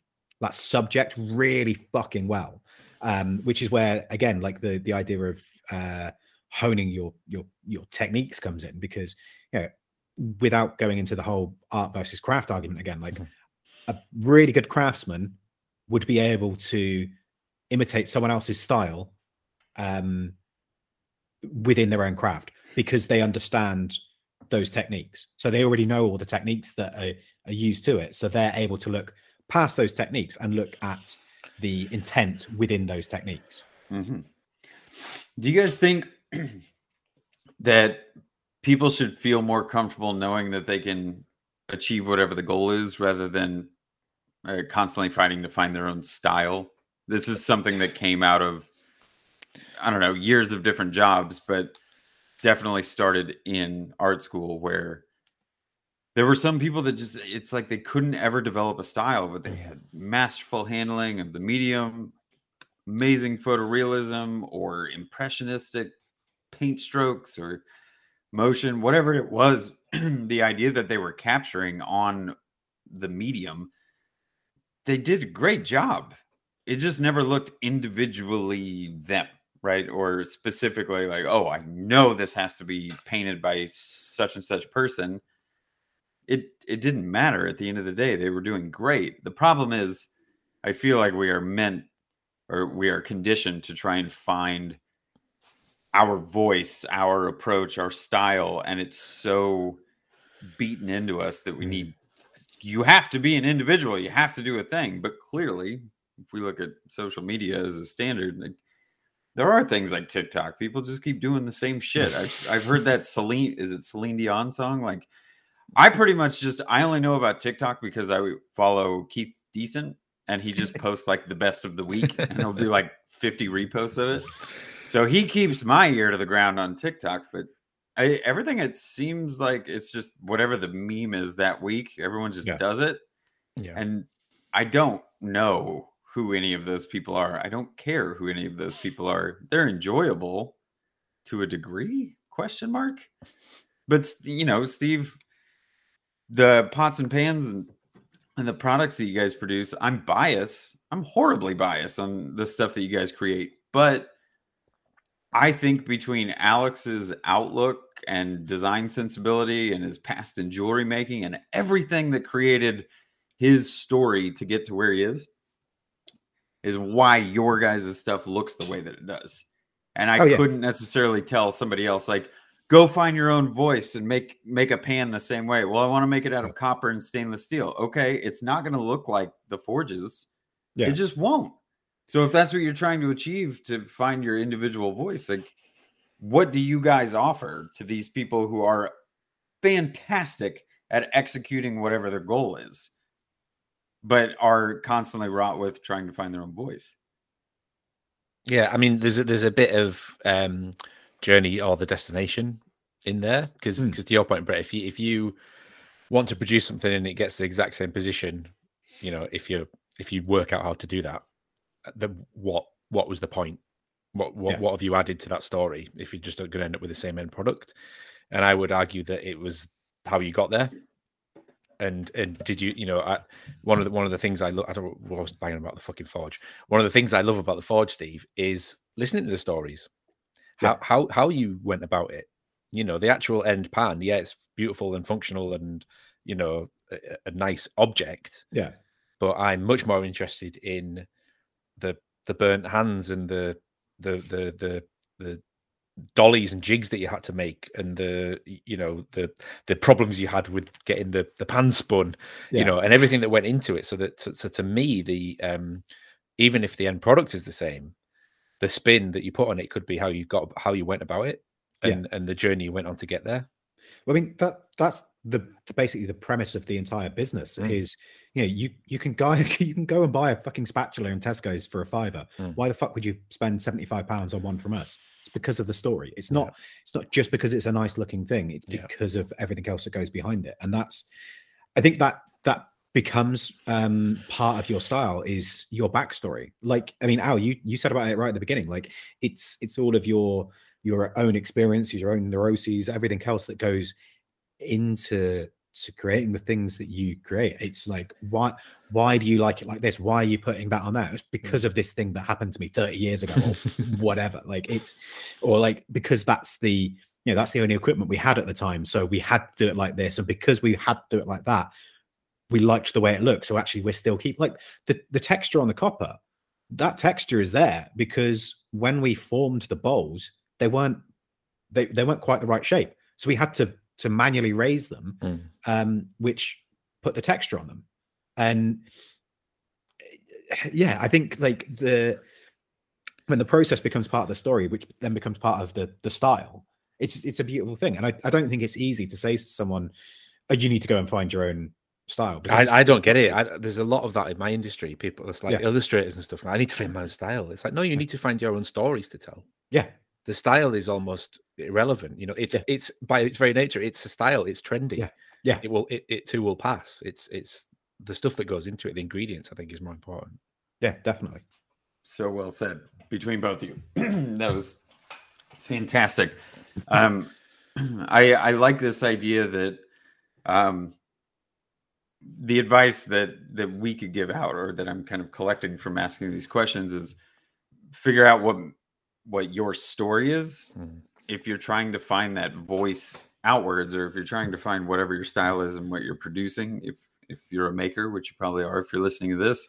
Speaker 2: that subject really fucking well. Um, which is where again, like the the idea of uh, honing your your your techniques comes in because you know without going into the whole art versus craft argument again, like a really good craftsman would be able to imitate someone else's style um, within their own craft because they understand those techniques. So they already know all the techniques that are, are used to it. So they're able to look past those techniques and look at the intent within those techniques.
Speaker 1: Mhm. Do you guys think that people should feel more comfortable knowing that they can achieve whatever the goal is rather than uh, constantly fighting to find their own style? This is something that came out of, I don't know, years of different jobs, but definitely started in art school where there were some people that just, it's like they couldn't ever develop a style, but they mm. had masterful handling of the medium, amazing photorealism or impressionistic paint strokes or motion, whatever it was, the idea that they were capturing on the medium, they did a great job. It just never looked individually them, right? Or specifically like, oh, I know this has to be painted by such and such person. It it didn't matter at the end of the day. They were doing great. The problem is I feel like we are meant or we are conditioned to try and find our voice, our approach, our style, and it's so beaten into us that we
Speaker 2: Mm.
Speaker 1: need you have to be an individual, you have to do a thing. But clearly, if we look at social media as a standard, like, there are things like TikTok. People just keep doing the same shit. I've, I've heard that Celine is it Celine Dion song? Like, I pretty much just I only know about TikTok because I follow Keith Decent and he just posts like the best of the week and he'll do like 50 reposts of it. So he keeps my ear to the ground on TikTok, but I, everything it seems like it's just whatever the meme is that week, everyone just
Speaker 2: Yeah.
Speaker 1: does it.
Speaker 3: Yeah.
Speaker 1: And I don't know who any of those people are. I don't care who any of those people are. They're enjoyable to a degree? Question mark. but you know, Steve, the pots and pans and and the products that you guys produce, I'm biased. I'm horribly biased on the stuff that you guys create, but I think between Alex's outlook and design sensibility and his past in jewelry making and everything that created his story to get to where he is is why your guys' stuff looks the way that it does. And I oh, yeah. couldn't necessarily tell somebody else like go find your own voice and make make a pan the same way. Well, I want to make it out of copper and stainless steel. Okay, it's not going to look like the forges. Yeah. It just won't. So if that's what you're trying to achieve to find your individual voice, like what do you guys offer to these people who are fantastic at executing whatever their goal is, but are constantly wrought with trying to find their own voice?
Speaker 3: Yeah, I mean, there's a, there's a bit of um, journey or the destination in there because because mm. to your point, Brett, if you if you want to produce something and it gets the exact same position, you know, if you if you work out how to do that, the what what was the point? What what, yeah. what have you added to that story if you're just going to end up with the same end product? And I would argue that it was how you got there. And and did you you know I, one of the one of the things I look I don't I was banging about the fucking forge. One of the things I love about the forge, Steve, is listening to the stories. How yeah. how how you went about it. You know the actual end pan. Yeah, it's beautiful and functional and you know a, a nice object.
Speaker 2: Yeah,
Speaker 3: but I'm much more interested in the the burnt hands and the the the the the dollies and jigs that you had to make and the you know the the problems you had with getting the the pan spun yeah. you know and everything that went into it so that so, so to me the um even if the end product is the same the spin that you put on it could be how you got how you went about it and yeah. and the journey you went on to get there
Speaker 2: well, I mean that that's the basically the premise of the entire business mm. is you know you you can go you can go and buy a fucking spatula in Tesco's for a fiver. Mm. Why the fuck would you spend seventy five pounds on one from us? It's because of the story. It's not yeah. it's not just because it's a nice looking thing. It's because yeah. of everything else that goes behind it, and that's I think that that becomes um part of your style is your backstory like i mean al you you said about it right at the beginning like it's it's all of your your own experiences, your own neuroses, everything else that goes into to creating the things that you create. It's like why why do you like it like this? Why are you putting that on there? It's because of this thing that happened to me 30 years ago or whatever. Like it's or like because that's the you know that's the only equipment we had at the time. So we had to do it like this. And because we had to do it like that, we liked the way it looked. So actually we're still keep like the, the texture on the copper, that texture is there because when we formed the bowls, they weren't they, they weren't quite the right shape. So we had to to manually raise them, mm. um, which put the texture on them. And eh, yeah, I think like the when the process becomes part of the story, which then becomes part of the the style, it's it's a beautiful thing. And I, I don't think it's easy to say to someone, oh, you need to go and find your own style.
Speaker 3: I, I don't get it. I, there's a lot of that in my industry. People, it's like yeah. illustrators and stuff. I need to find my own style. It's like, no, you need to find your own stories to tell.
Speaker 2: Yeah,
Speaker 3: the style is almost irrelevant. You know, it's yeah. it's by its very nature, it's a style. It's trendy.
Speaker 2: Yeah, yeah.
Speaker 3: It will. It, it too will pass. It's it's the stuff that goes into it. The ingredients, I think, is more important.
Speaker 2: Yeah, definitely.
Speaker 1: So well said between both of you. that was fantastic. Um, I I like this idea that um, the advice that that we could give out, or that I'm kind of collecting from asking these questions, is figure out what what your story is mm. if you're trying to find that voice outwards or if you're trying to find whatever your style is and what you're producing if if you're a maker which you probably are if you're listening to this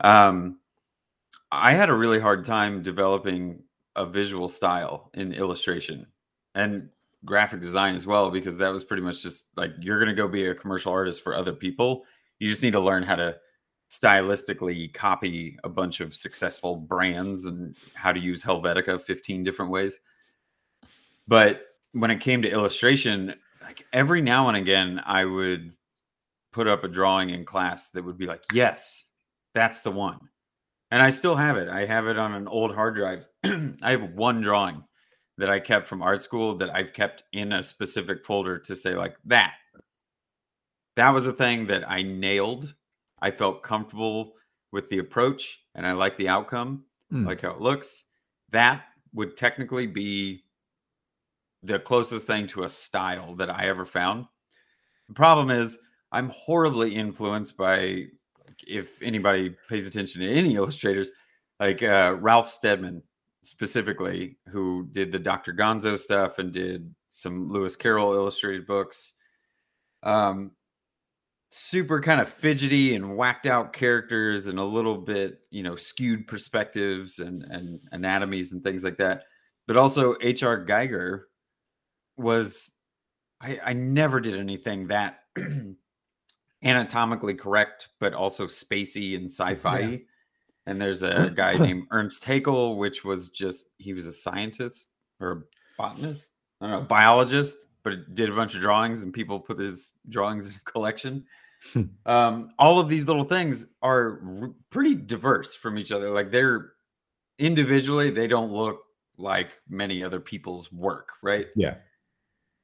Speaker 1: um i had a really hard time developing a visual style in illustration and graphic design as well because that was pretty much just like you're going to go be a commercial artist for other people you just need to learn how to stylistically copy a bunch of successful brands and how to use Helvetica 15 different ways. But when it came to illustration, like every now and again, I would put up a drawing in class that would be like, yes, that's the one. And I still have it. I have it on an old hard drive. I have one drawing that I kept from art school that I've kept in a specific folder to say, like, that. That was a thing that I nailed I felt comfortable with the approach and I like the outcome, mm. like how it looks. That would technically be the closest thing to a style that I ever found. The problem is I'm horribly influenced by if anybody pays attention to any illustrators, like uh, Ralph Steadman specifically, who did the Dr. Gonzo stuff and did some Lewis Carroll illustrated books. Um, super kind of fidgety and whacked out characters and a little bit, you know, skewed perspectives and, and anatomies and things like that. But also H.R. Giger was, I, I never did anything that anatomically correct, but also spacey and sci-fi. Yeah. And there's a guy named Ernst Haeckel, which was just he was a scientist or a botanist, I don't know, biologist, but did a bunch of drawings, and people put his drawings in a collection. Um, all of these little things are r- pretty diverse from each other. Like they're individually, they don't look like many other people's work, right?
Speaker 2: Yeah.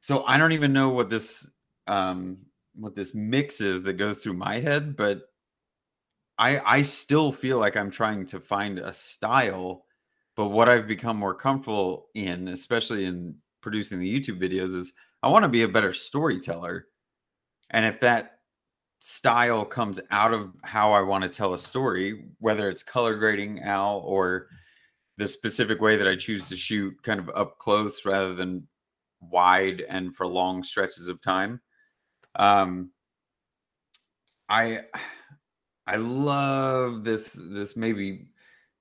Speaker 1: So I don't even know what this um what this mix is that goes through my head, but I I still feel like I'm trying to find a style, but what I've become more comfortable in, especially in producing the YouTube videos, is I want to be a better storyteller. And if that style comes out of how I want to tell a story, whether it's color grading Al or the specific way that I choose to shoot kind of up close rather than wide and for long stretches of time. Um I I love this this maybe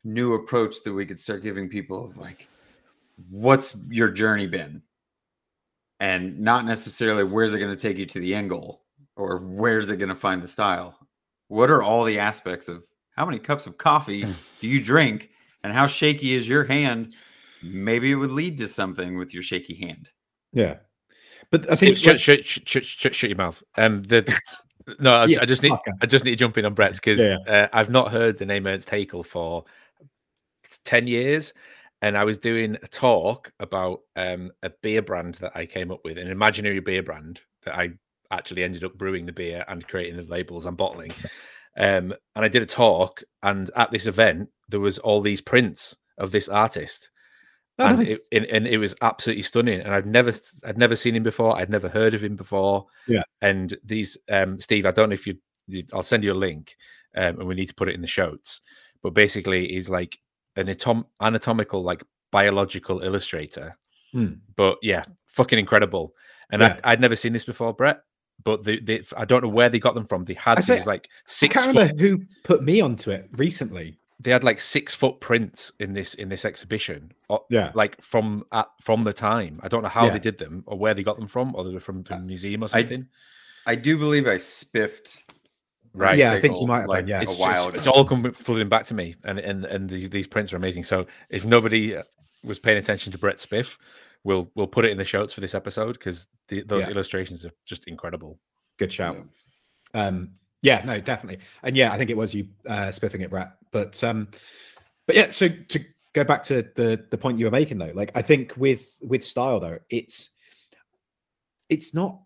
Speaker 1: new approach that we could start giving people of like what's your journey been? And not necessarily where's it going to take you to the end goal or where's it going to find the style. What are all the aspects of how many cups of coffee do you drink? And how shaky is your hand? Maybe it would lead to something with your shaky hand.
Speaker 2: Yeah. But i think
Speaker 3: shut, shut, shut, shut, shut your mouth. Um the no, I, yeah, I just need okay. I just need to jump in on Brett's because yeah, yeah. uh, I've not heard the name Ernst Haeckel for ten years, and I was doing a talk about um, a beer brand that I came up with, an imaginary beer brand that I actually ended up brewing the beer and creating the labels and bottling. Um, and I did a talk, and at this event there was all these prints of this artist, and, nice. it, and, it was absolutely stunning. And I'd never, I'd never seen him before. I'd never heard of him before.
Speaker 2: Yeah.
Speaker 3: And these, um, Steve, I don't know if you, I'll send you a link, um, and we need to put it in the shows. But basically, he's like an atom- anatomical, like biological illustrator.
Speaker 2: Hmm.
Speaker 3: But yeah, fucking incredible. And yeah. I, would never seen this before, Brett. But they, they, I don't know where they got them from. They had these like six.
Speaker 2: I can't remember who put me onto it recently
Speaker 3: they had like six foot prints in this in this exhibition. Uh,
Speaker 2: yeah,
Speaker 3: like from at, from the time. I don't know how yeah. they did them or where they got them from, or they were from, from a museum or something.
Speaker 1: I, I do believe I spiffed.
Speaker 2: Right. Yeah, I think you might have like, yeah,
Speaker 3: it's, a while just, it's all coming flooding back to me, and and and these these prints are amazing. So if nobody uh, was paying attention to Brett Spiff, we'll we'll put it in the shows for this episode because those yeah. illustrations are just incredible.
Speaker 2: Good shout. Yeah. Um, yeah, no, definitely, and yeah, I think it was you uh, spiffing it, Brett. But um, but yeah, so to go back to the the point you were making though, like I think with with style though, it's it's not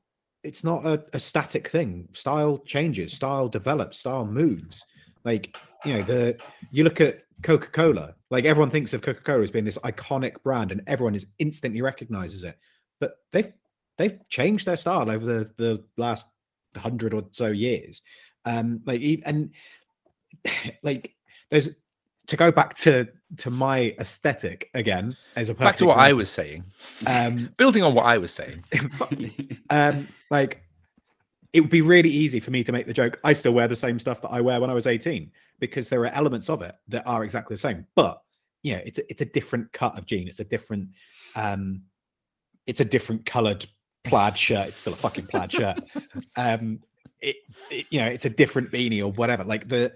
Speaker 2: it's not a, a static thing. Style changes, style develops, style moves. Like you know, the you look at Coca Cola, like everyone thinks of Coca Cola as being this iconic brand, and everyone is instantly recognizes it. But they've they've changed their style over the the last hundred or so years. Um, like and like there's to go back to to my aesthetic again as a
Speaker 3: back to what example. I was saying. Um, Building on what I was saying,
Speaker 2: um, like it would be really easy for me to make the joke. I still wear the same stuff that I wear when I was 18 because there are elements of it that are exactly the same. But yeah, it's a, it's a different cut of jean. It's a different um, it's a different colored plaid shirt. It's still a fucking plaid shirt. Um, it, it, you know, it's a different beanie or whatever. Like the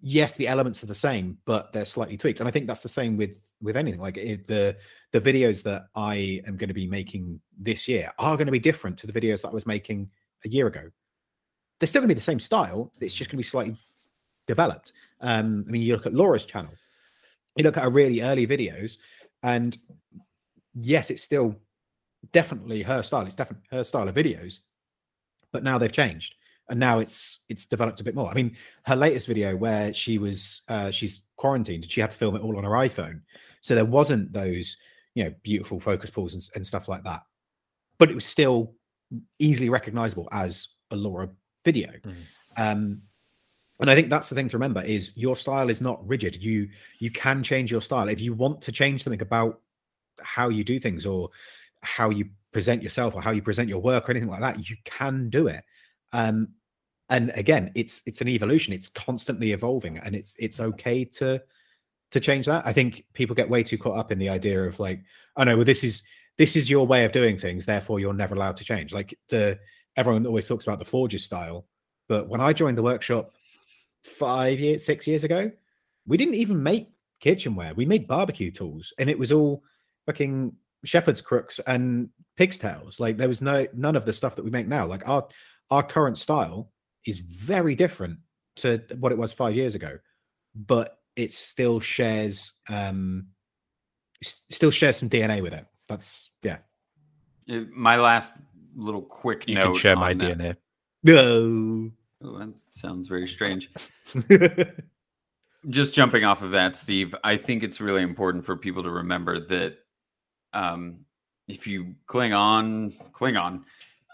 Speaker 2: yes, the elements are the same, but they're slightly tweaked. And I think that's the same with with anything. Like the the videos that I am going to be making this year are going to be different to the videos that I was making a year ago. They're still going to be the same style. It's just going to be slightly developed. Um, I mean, you look at Laura's channel. You look at her really early videos, and yes, it's still definitely her style. It's definitely her style of videos, but now they've changed and now it's it's developed a bit more. I mean, her latest video where she was uh, she's quarantined, she had to film it all on her iPhone, so there wasn't those you know beautiful focus pulls and, and stuff like that. But it was still easily recognizable as a laura video.
Speaker 3: Mhm.
Speaker 2: um and i think that's the thing to remember is your style is not rigid. You you can change your style. If you want to change something about how you do things or how you present yourself or how you present your work or anything like that you can do it. Um and again it's it's an evolution. It's constantly evolving and it's it's okay to to change that. I think people get way too caught up in the idea of like oh no well this is this is your way of doing things therefore you're never allowed to change. Like the everyone always talks about the forges style but when i joined the workshop five years six years ago we didn't even make kitchenware. We made barbecue tools and it was all fucking shepherd's crooks and pig's tails like there was no none of the stuff that we make now like our our current style is very different to what it was five years ago but it still shares um still shares some dna with it that's yeah
Speaker 1: Uh, My last little quick
Speaker 3: You
Speaker 1: note.
Speaker 3: can share my
Speaker 1: that-
Speaker 3: DNA.
Speaker 2: no
Speaker 1: Oh, that sounds very strange. just jumping off of that, Steve, I think it's really important for people to remember that um, if you cling on, cling on,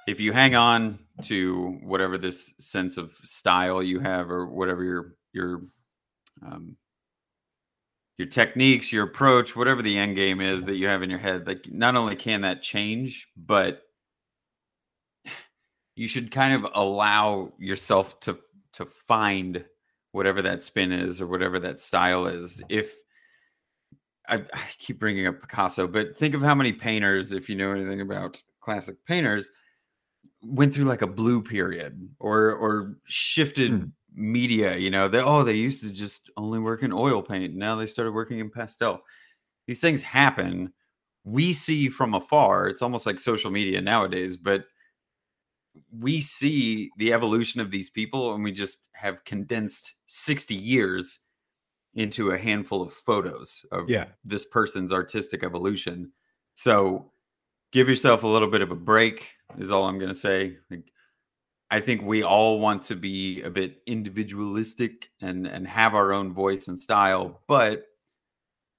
Speaker 1: if you hang on to whatever this sense of style you have, or whatever your your um, your techniques, your approach, whatever the end game is that you have in your head, like not only can that change, but you should kind of allow yourself to to find whatever that spin is or whatever that style is. If I, I keep bringing up Picasso, but think of how many painters, if you know anything about classic painters, went through like a blue period or or shifted
Speaker 2: Hmm.
Speaker 1: media. You know, they oh they used to just only work in oil paint. Now they started working in pastel. These things happen. We see from afar. It's almost like social media nowadays, but we see the evolution of these people and we just have condensed 60 years into a handful of photos of
Speaker 2: yeah
Speaker 1: this person's artistic evolution. So give yourself a little bit of a break is all I'm going to say. Like, I think we all want to be a bit individualistic and and have our own voice and style, but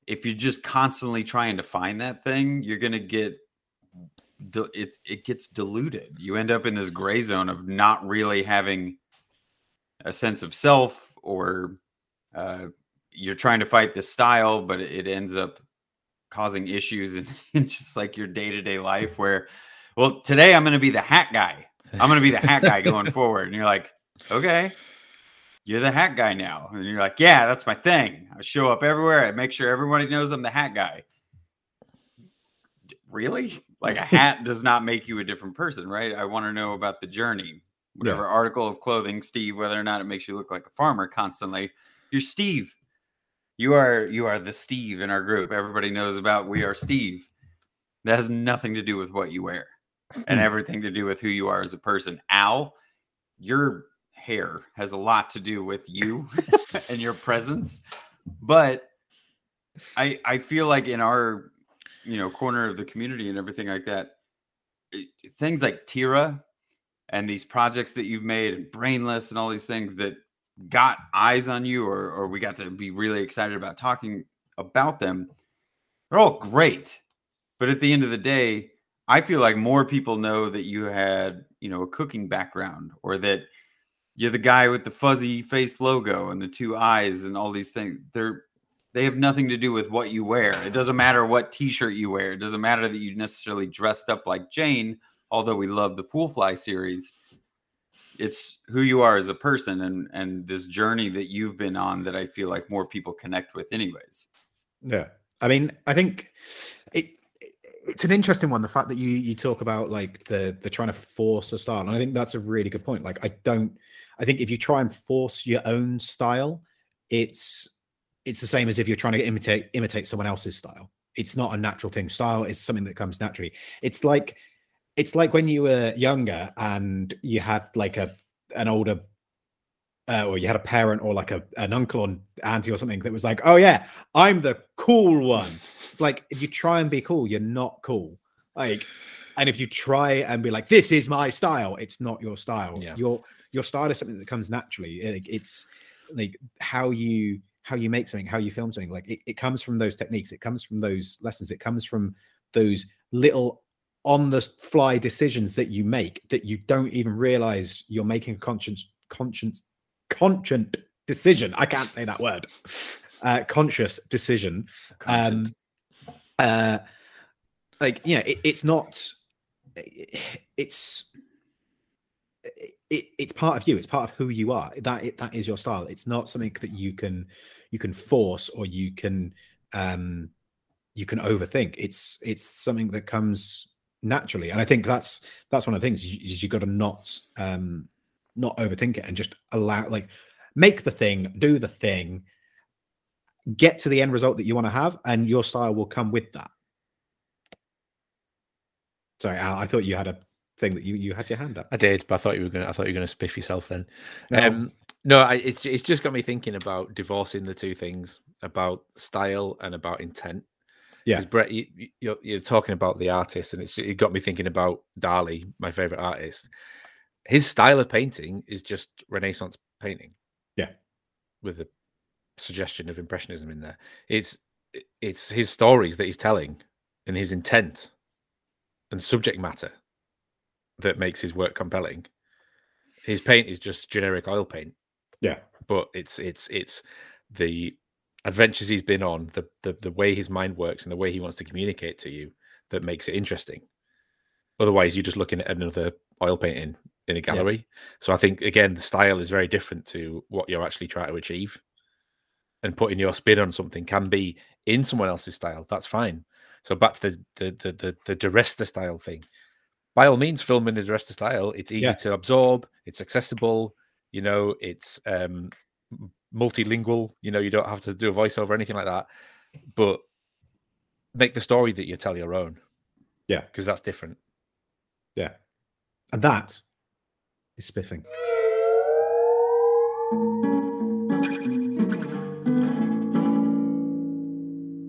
Speaker 1: if you're just constantly trying to find that thing, you're going to get it it gets diluted. You end up in this gray zone of not really having a sense of self or uh, you're trying to fight the style, but it ends up causing issues in, in just like your day to day life. Where, well, today I'm going to be the hat guy. I'm going to be the hat guy going forward. And you're like, okay, you're the hat guy now. And you're like, yeah, that's my thing. I show up everywhere. I make sure everybody knows I'm the hat guy. Really? Like a hat does not make you a different person, right? I want to know about the journey. Whatever article of clothing, Steve, whether or not it makes you look like a farmer constantly. You're Steve. You are you are the Steve in our group. Everybody knows about we are Steve. That has nothing to do with what you wear and hmm. everything to do with who you are as a person. Al, your hair has a lot to do with you and your presence. But I I feel like in our you know corner of the community and everything like that, things like Tira and these projects that you've made and brainless and all these things that got eyes on you or or we got to be really excited about talking about them they're all great. But at the end of the day i feel like more people know that you had you know a cooking background or that you're the guy with the fuzzy face logo and the two eyes and all these things. They're they have nothing to do with what you wear. It doesn't matter what t-shirt you wear. It doesn't matter that you necessarily dressed up like jane although we love the fool fly series it's who you are as a person and and this journey that you've been on that i feel like more people connect with anyways
Speaker 2: Yeah, I mean, I think it, it- it's an interesting one. The fact that you you talk about like the the trying to force a style, and I think that's a really good point. Like, I don't. I think if you try and force your own style, it's it's the same as if you're trying to imitate imitate someone else's style. It's not a natural thing. Style is something that comes naturally. It's like it's like when you were younger and you had like a an older uh, or you had a parent or like a an uncle or auntie or something that was like, "Oh yeah, I'm the cool one." It's like if you try and be cool, you're not cool. Like, and if you try and be like, "This is my style," it's not your style.
Speaker 3: Yeah.
Speaker 2: Your your style is something that comes naturally. Like, it's like how you how you make something, how you film something. Like it, it comes from those techniques, it comes from those lessons, it comes from those little on the fly decisions that you make that you don't even realize you're making a conscience conscience conscious decision. I can't say that word. Uh, conscious decision. Um, uh, like you know, it, it's not. It's it, it's part of you. It's part of who you are. That it, that is your style. It's not something that you can you can force or you can um you can overthink. It's it's something that comes naturally, and I think that's that's one of the things. is You, you got to not um not overthink it and just allow like make the thing, do the thing, get to the end result that you want to have, and your style will come with that. Sorry, Al, I thought you had a thing that you you had your hand up.
Speaker 3: I did, but I thought you were going. to I thought you were going to spiff yourself then. No. Um, no, I, it's it's just got me thinking about divorcing the two things about style and about intent.
Speaker 2: Yeah,
Speaker 3: because Brett, you, are you're, you're talking about the artist, and it's it got me thinking about Dali, my favorite artist. His style of painting is just Renaissance painting.
Speaker 2: Yeah,
Speaker 3: with a suggestion of impressionism in there. It's it's his stories that he's telling and his intent and subject matter that makes his work compelling. His paint is just generic oil paint.
Speaker 2: Yeah.
Speaker 3: But it's it's it's the adventures he's been on, the the the way his mind works and the way he wants to communicate to you that makes it interesting. Otherwise, you're just looking at another oil painting in a gallery. Yeah. So I think again, the style is very different to what you're actually trying to achieve. And putting your spin on something can be in someone else's style. That's fine. So back to the the the the, the DiResta style thing. By all means, film in the DiResta style. It's easy yeah. to absorb. It's accessible. You know, it's um, multilingual. You know, you don't have to do a voiceover or anything like that. But make the story that you tell your own.
Speaker 2: Yeah,
Speaker 3: because that's different.
Speaker 2: Yeah, and that is spiffing.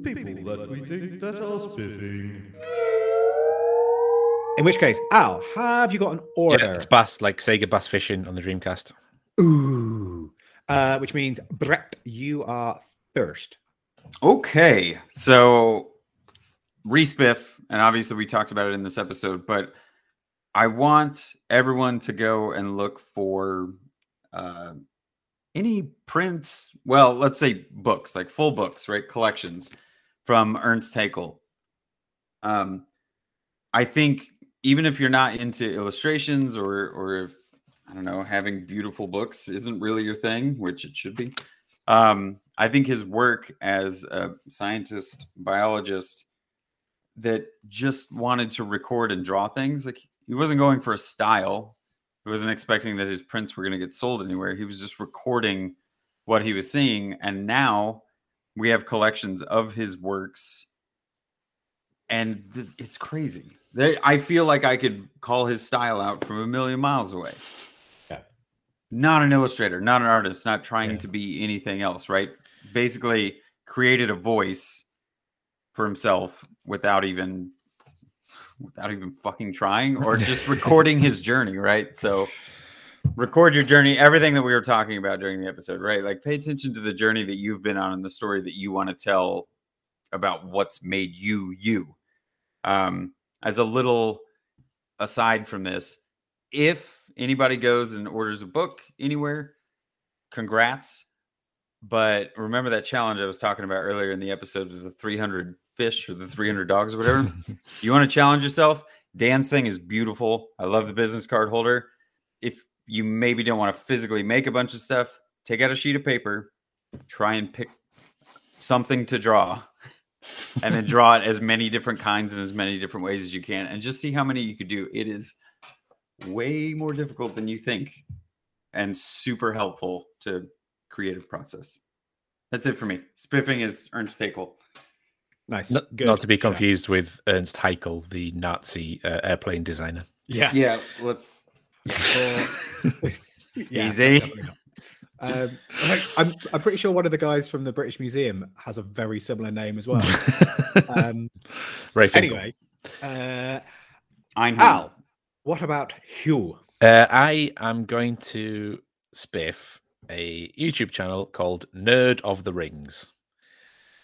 Speaker 2: People that we think that are spiffing. In which case, Al, have you got an order? Yeah,
Speaker 3: it's bass, like Sega Bass Fishing on the Dreamcast.
Speaker 2: Ooh. Uh, which means, Brett, you are first.
Speaker 1: Okay. So, respiff, and obviously we talked about it in this episode, but I want everyone to go and look for uh, any prints. Well, let's say books, like full books, right? Collections from Ernst Haeckel. Um, I think even if you're not into illustrations or or if I don't know, having beautiful books isn't really your thing, which it should be. Um, I think his work as a scientist, biologist, that just wanted to record and draw things, like he wasn't going for a style. He wasn't expecting that his prints were going to get sold anywhere. He was just recording what he was seeing. And now we have collections of his works. And th- it's crazy. They, I feel like I could call his style out from a million miles away. Not an illustrator, not an artist, not trying yeah. to be anything else, right? Basically, created a voice for himself without even without even fucking trying or just recording his journey, right? So record your journey, everything that we were talking about during the episode, right? Like pay attention to the journey that you've been on and the story that you want to tell about what's made you you. Um, as a little aside from this, if anybody goes and orders a book anywhere, congrats. But remember that challenge I was talking about earlier in the episode of the 300 fish or the 300 dogs or whatever. you want to challenge yourself? Dan's thing is beautiful. I love the business card holder. If you maybe don't want to physically make a bunch of stuff, take out a sheet of paper, try and pick something to draw and then draw it as many different kinds and as many different ways as you can and just see how many you could do. It is way more difficult than you think and super helpful to creative process. That's it for me. Spiffing is Ernst Haeckel.
Speaker 2: Nice.
Speaker 3: Not, not to be confused with Ernst Heinkel, the Nazi uh, airplane designer.
Speaker 1: Yeah. Yeah. Let's.
Speaker 2: Yeah.
Speaker 1: yeah Easy.
Speaker 2: Um, I'm I'm pretty sure one of the guys from the British Museum has a very similar name as well. um,
Speaker 3: Ray
Speaker 2: anyway, uh, Al, what about Hugh?
Speaker 3: Uh, I am going to spiff a YouTube channel called Nerd of the Rings.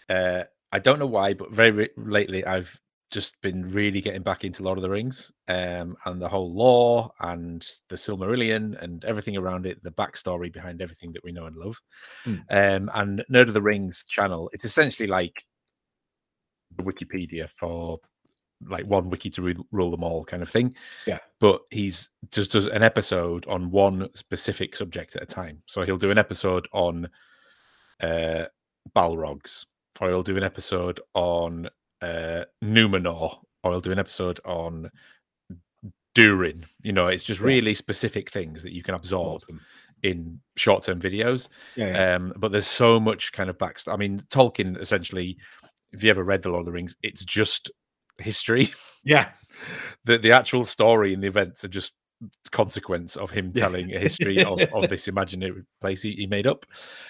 Speaker 3: Uh, I don't know why, but very re- lately I've just been really getting back into Lord of the Rings um, and the whole lore and the Silmarillion and everything around it, the backstory behind everything that we know and love.
Speaker 2: Mm.
Speaker 3: Um, and Nerd of the Rings channel, it's essentially like the Wikipedia for like one wiki to re- rule them all kind of thing.
Speaker 2: Yeah.
Speaker 3: But he's just does an episode on one specific subject at a time. So he'll do an episode on uh Balrogs, or he'll do an episode on uh Numenor, or he'll do an episode on Durin. You know, it's just
Speaker 2: Yeah.
Speaker 3: really specific things that you can absorb
Speaker 2: Awesome.
Speaker 3: in short-term videos.
Speaker 2: Yeah, yeah.
Speaker 3: Um, but there's so much kind of backstory. I mean, Tolkien essentially, if you ever read The Lord of the Rings, it's just history.
Speaker 2: yeah.
Speaker 3: the the actual story and the events are just consequence of him telling a history of, of this imaginary place he, he made up.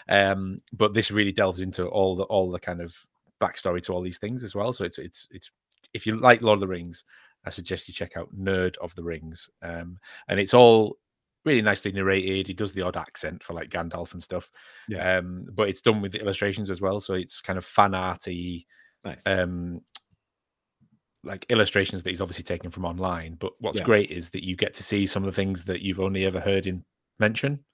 Speaker 3: Um, but this really delves into all the all the kind of backstory to all these things as well. So it's it's it's if you like Lord of the Rings, I suggest you check out Nerd of the Rings. Um, and it's all really nicely narrated. He does the odd accent for like Gandalf and stuff.
Speaker 2: Yeah.
Speaker 3: Um, but it's done with the illustrations as well. So it's kind of fan arty,
Speaker 2: Nice.
Speaker 3: um like illustrations that he's obviously taken from online but what's
Speaker 2: Yeah.
Speaker 3: great is that you get to see some of the things that you've only ever heard in mention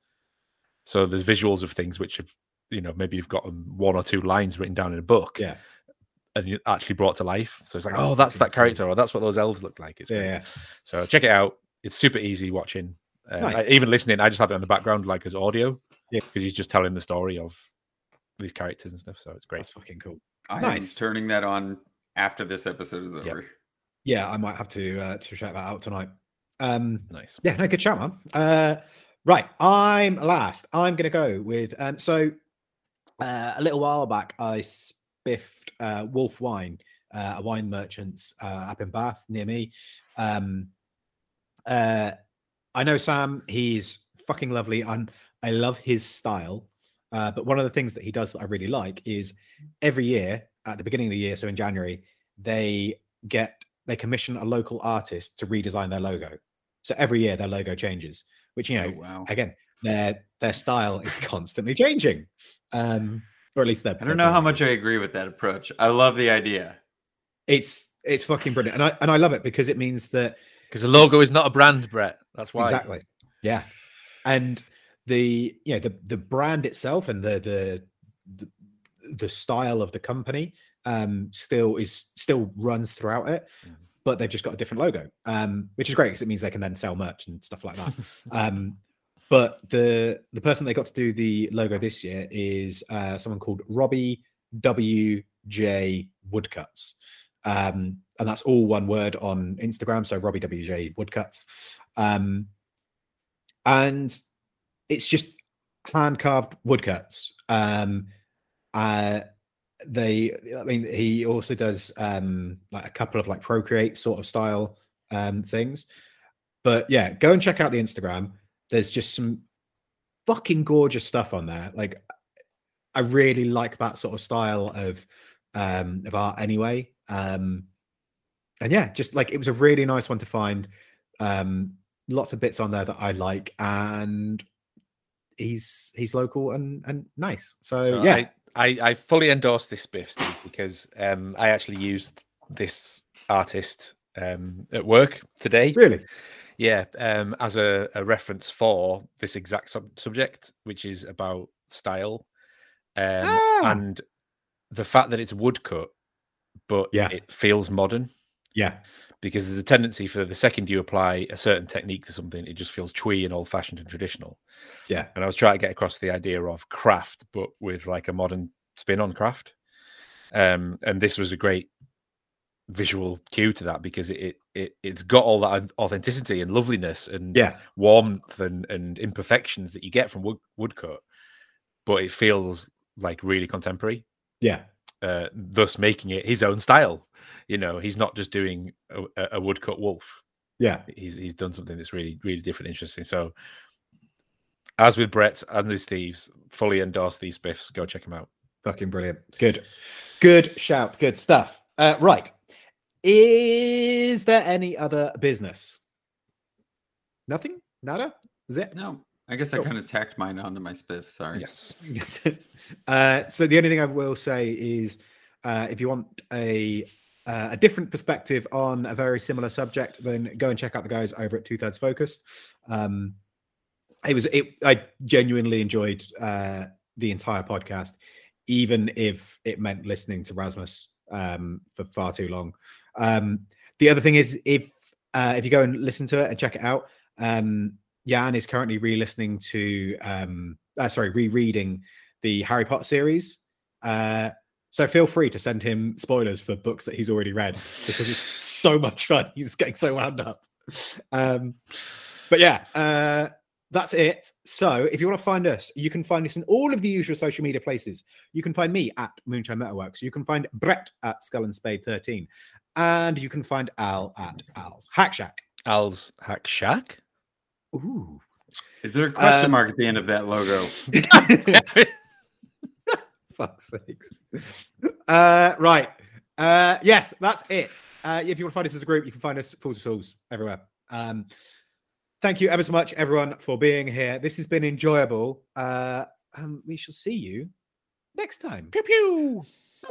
Speaker 3: so there's visuals of things which have you know maybe you've got one or two lines written down in a book
Speaker 2: yeah.
Speaker 3: and you actually brought to life so it's like oh that's that character or that's what those elves look like it's
Speaker 2: Yeah, yeah.
Speaker 3: so check it out it's super easy watching uh, I- even listening i just have it on the background like as audio
Speaker 2: Yeah.
Speaker 3: because he's just telling the story of these characters and stuff so it's great
Speaker 2: That's fucking cool.
Speaker 1: I am
Speaker 2: Nice.
Speaker 1: turning that on after this episode is
Speaker 3: Yep.
Speaker 1: over.
Speaker 2: Yeah, I might have to uh, to check that out tonight. Um,
Speaker 3: nice
Speaker 2: yeah, no, good shout, man. Uh, right, I'm last. I'm gonna go with um. So uh, a little while back, I spiffed uh, Wolf Wine, uh, a wine merchant's uh, up in Bath near me. Um, uh, I know Sam. He's fucking lovely, and I love his style. Uh, but one of the things that he does that I really like is every year at the beginning of the year, so in January, they get they commission a local artist to redesign their logo. So every year their logo changes, which you know,
Speaker 1: Oh, wow.
Speaker 2: again, their their style is constantly changing. Um, or at least their
Speaker 1: I don't know how much I agree with that approach. I love the idea.
Speaker 2: it's it's fucking brilliant. And I and I love it because it means that
Speaker 3: because the logo is not a brand brett that's why
Speaker 2: Exactly. Yeah. And the you know the the brand itself and the the the, the style of the company um still is still runs throughout it
Speaker 3: Mhm.
Speaker 2: but they've just got a different logo um which is great because it means they can then sell merch and stuff like that. Um but the the person they got to do the logo this year is uh someone called robbie wj woodcuts. Um and that's all one word on instagram so robbie wj woodcuts. Um and it's just hand carved woodcuts. Um uh they i mean he also does um like a couple of like procreate sort of style um things. But yeah go and check out the instagram. There's just some fucking gorgeous stuff on there. Like i really like that sort of style of um of art anyway. Um and yeah just like it was a really nice one to find. Um lots of bits on there that i like and he's he's local and and nice. So,
Speaker 3: So
Speaker 2: yeah.
Speaker 3: I, I, I fully endorse this spiff, Steve, because um, I actually used this artist um, at work today.
Speaker 2: really
Speaker 3: Yeah, um, as a, a reference for this exact sub- subject, which is about style um,
Speaker 2: Ah.
Speaker 3: and the fact that it's woodcut, but
Speaker 2: Yeah.
Speaker 3: it feels modern.
Speaker 2: yeah
Speaker 3: Because there's a tendency for the second you apply a certain technique to something, it just feels twee and old fashioned and traditional.
Speaker 2: yeah
Speaker 3: and I was trying to get across the idea of craft, but with like a modern spin on craft. Um, and this was a great visual cue to that because it, it it it's got all that authenticity and loveliness and
Speaker 2: yeah
Speaker 3: warmth and and imperfections that you get from wood, woodcut, but it feels like really contemporary.
Speaker 2: yeah
Speaker 3: Uh, thus making it his own style. You know, he's not just doing a, a- a woodcut wolf
Speaker 2: yeah
Speaker 3: he's he's done something that's really really different, interesting. So, as with Brett and the Steves, fully endorse these spiffs. Go check them out.
Speaker 2: Fucking brilliant. Good. Good shout. Good stuff. Uh, right. Is there any other business? Nothing? Nada? Is it?
Speaker 1: No. I guess I kind of tacked mine onto my spiff. Sorry.
Speaker 3: Yes.
Speaker 2: Yes. uh, so the only thing I will say is, uh, if you want a uh, a different perspective on a very similar subject, then go and check out the guys over at Two Thirds Focused. Um, it was it. I genuinely enjoyed uh, the entire podcast, even if it meant listening to Rasmus um, for far too long. Um, the other thing is, if uh, if you go and listen to it and check it out, um, Jan is currently re-listening to, um, uh, sorry, rereading the Harry Potter series. Uh, so feel free to send him spoilers for books that he's already read because it's so much fun. He's getting so wound up. Um, but yeah, uh, that's it. So if you want to find us, you can find us in all of the usual social media places. You can find me at Moonshine Metalworks. You can find Brett at Skull and Spade 13. And you can find Al at Al's Hack Shack.
Speaker 3: Al's Hack Shack.
Speaker 2: Ooh.
Speaker 1: Is there a question
Speaker 2: Um,
Speaker 1: mark at the end of that logo?
Speaker 2: Fuck's sakes. Uh, right. Uh, yes, that's it. Uh, if you want to find us as a group, you can find us Fools of Tools everywhere. Um, thank you ever so much, everyone, for being here. This has been enjoyable. Uh, um, we shall see you next time.
Speaker 3: Pew pew.
Speaker 2: Bye.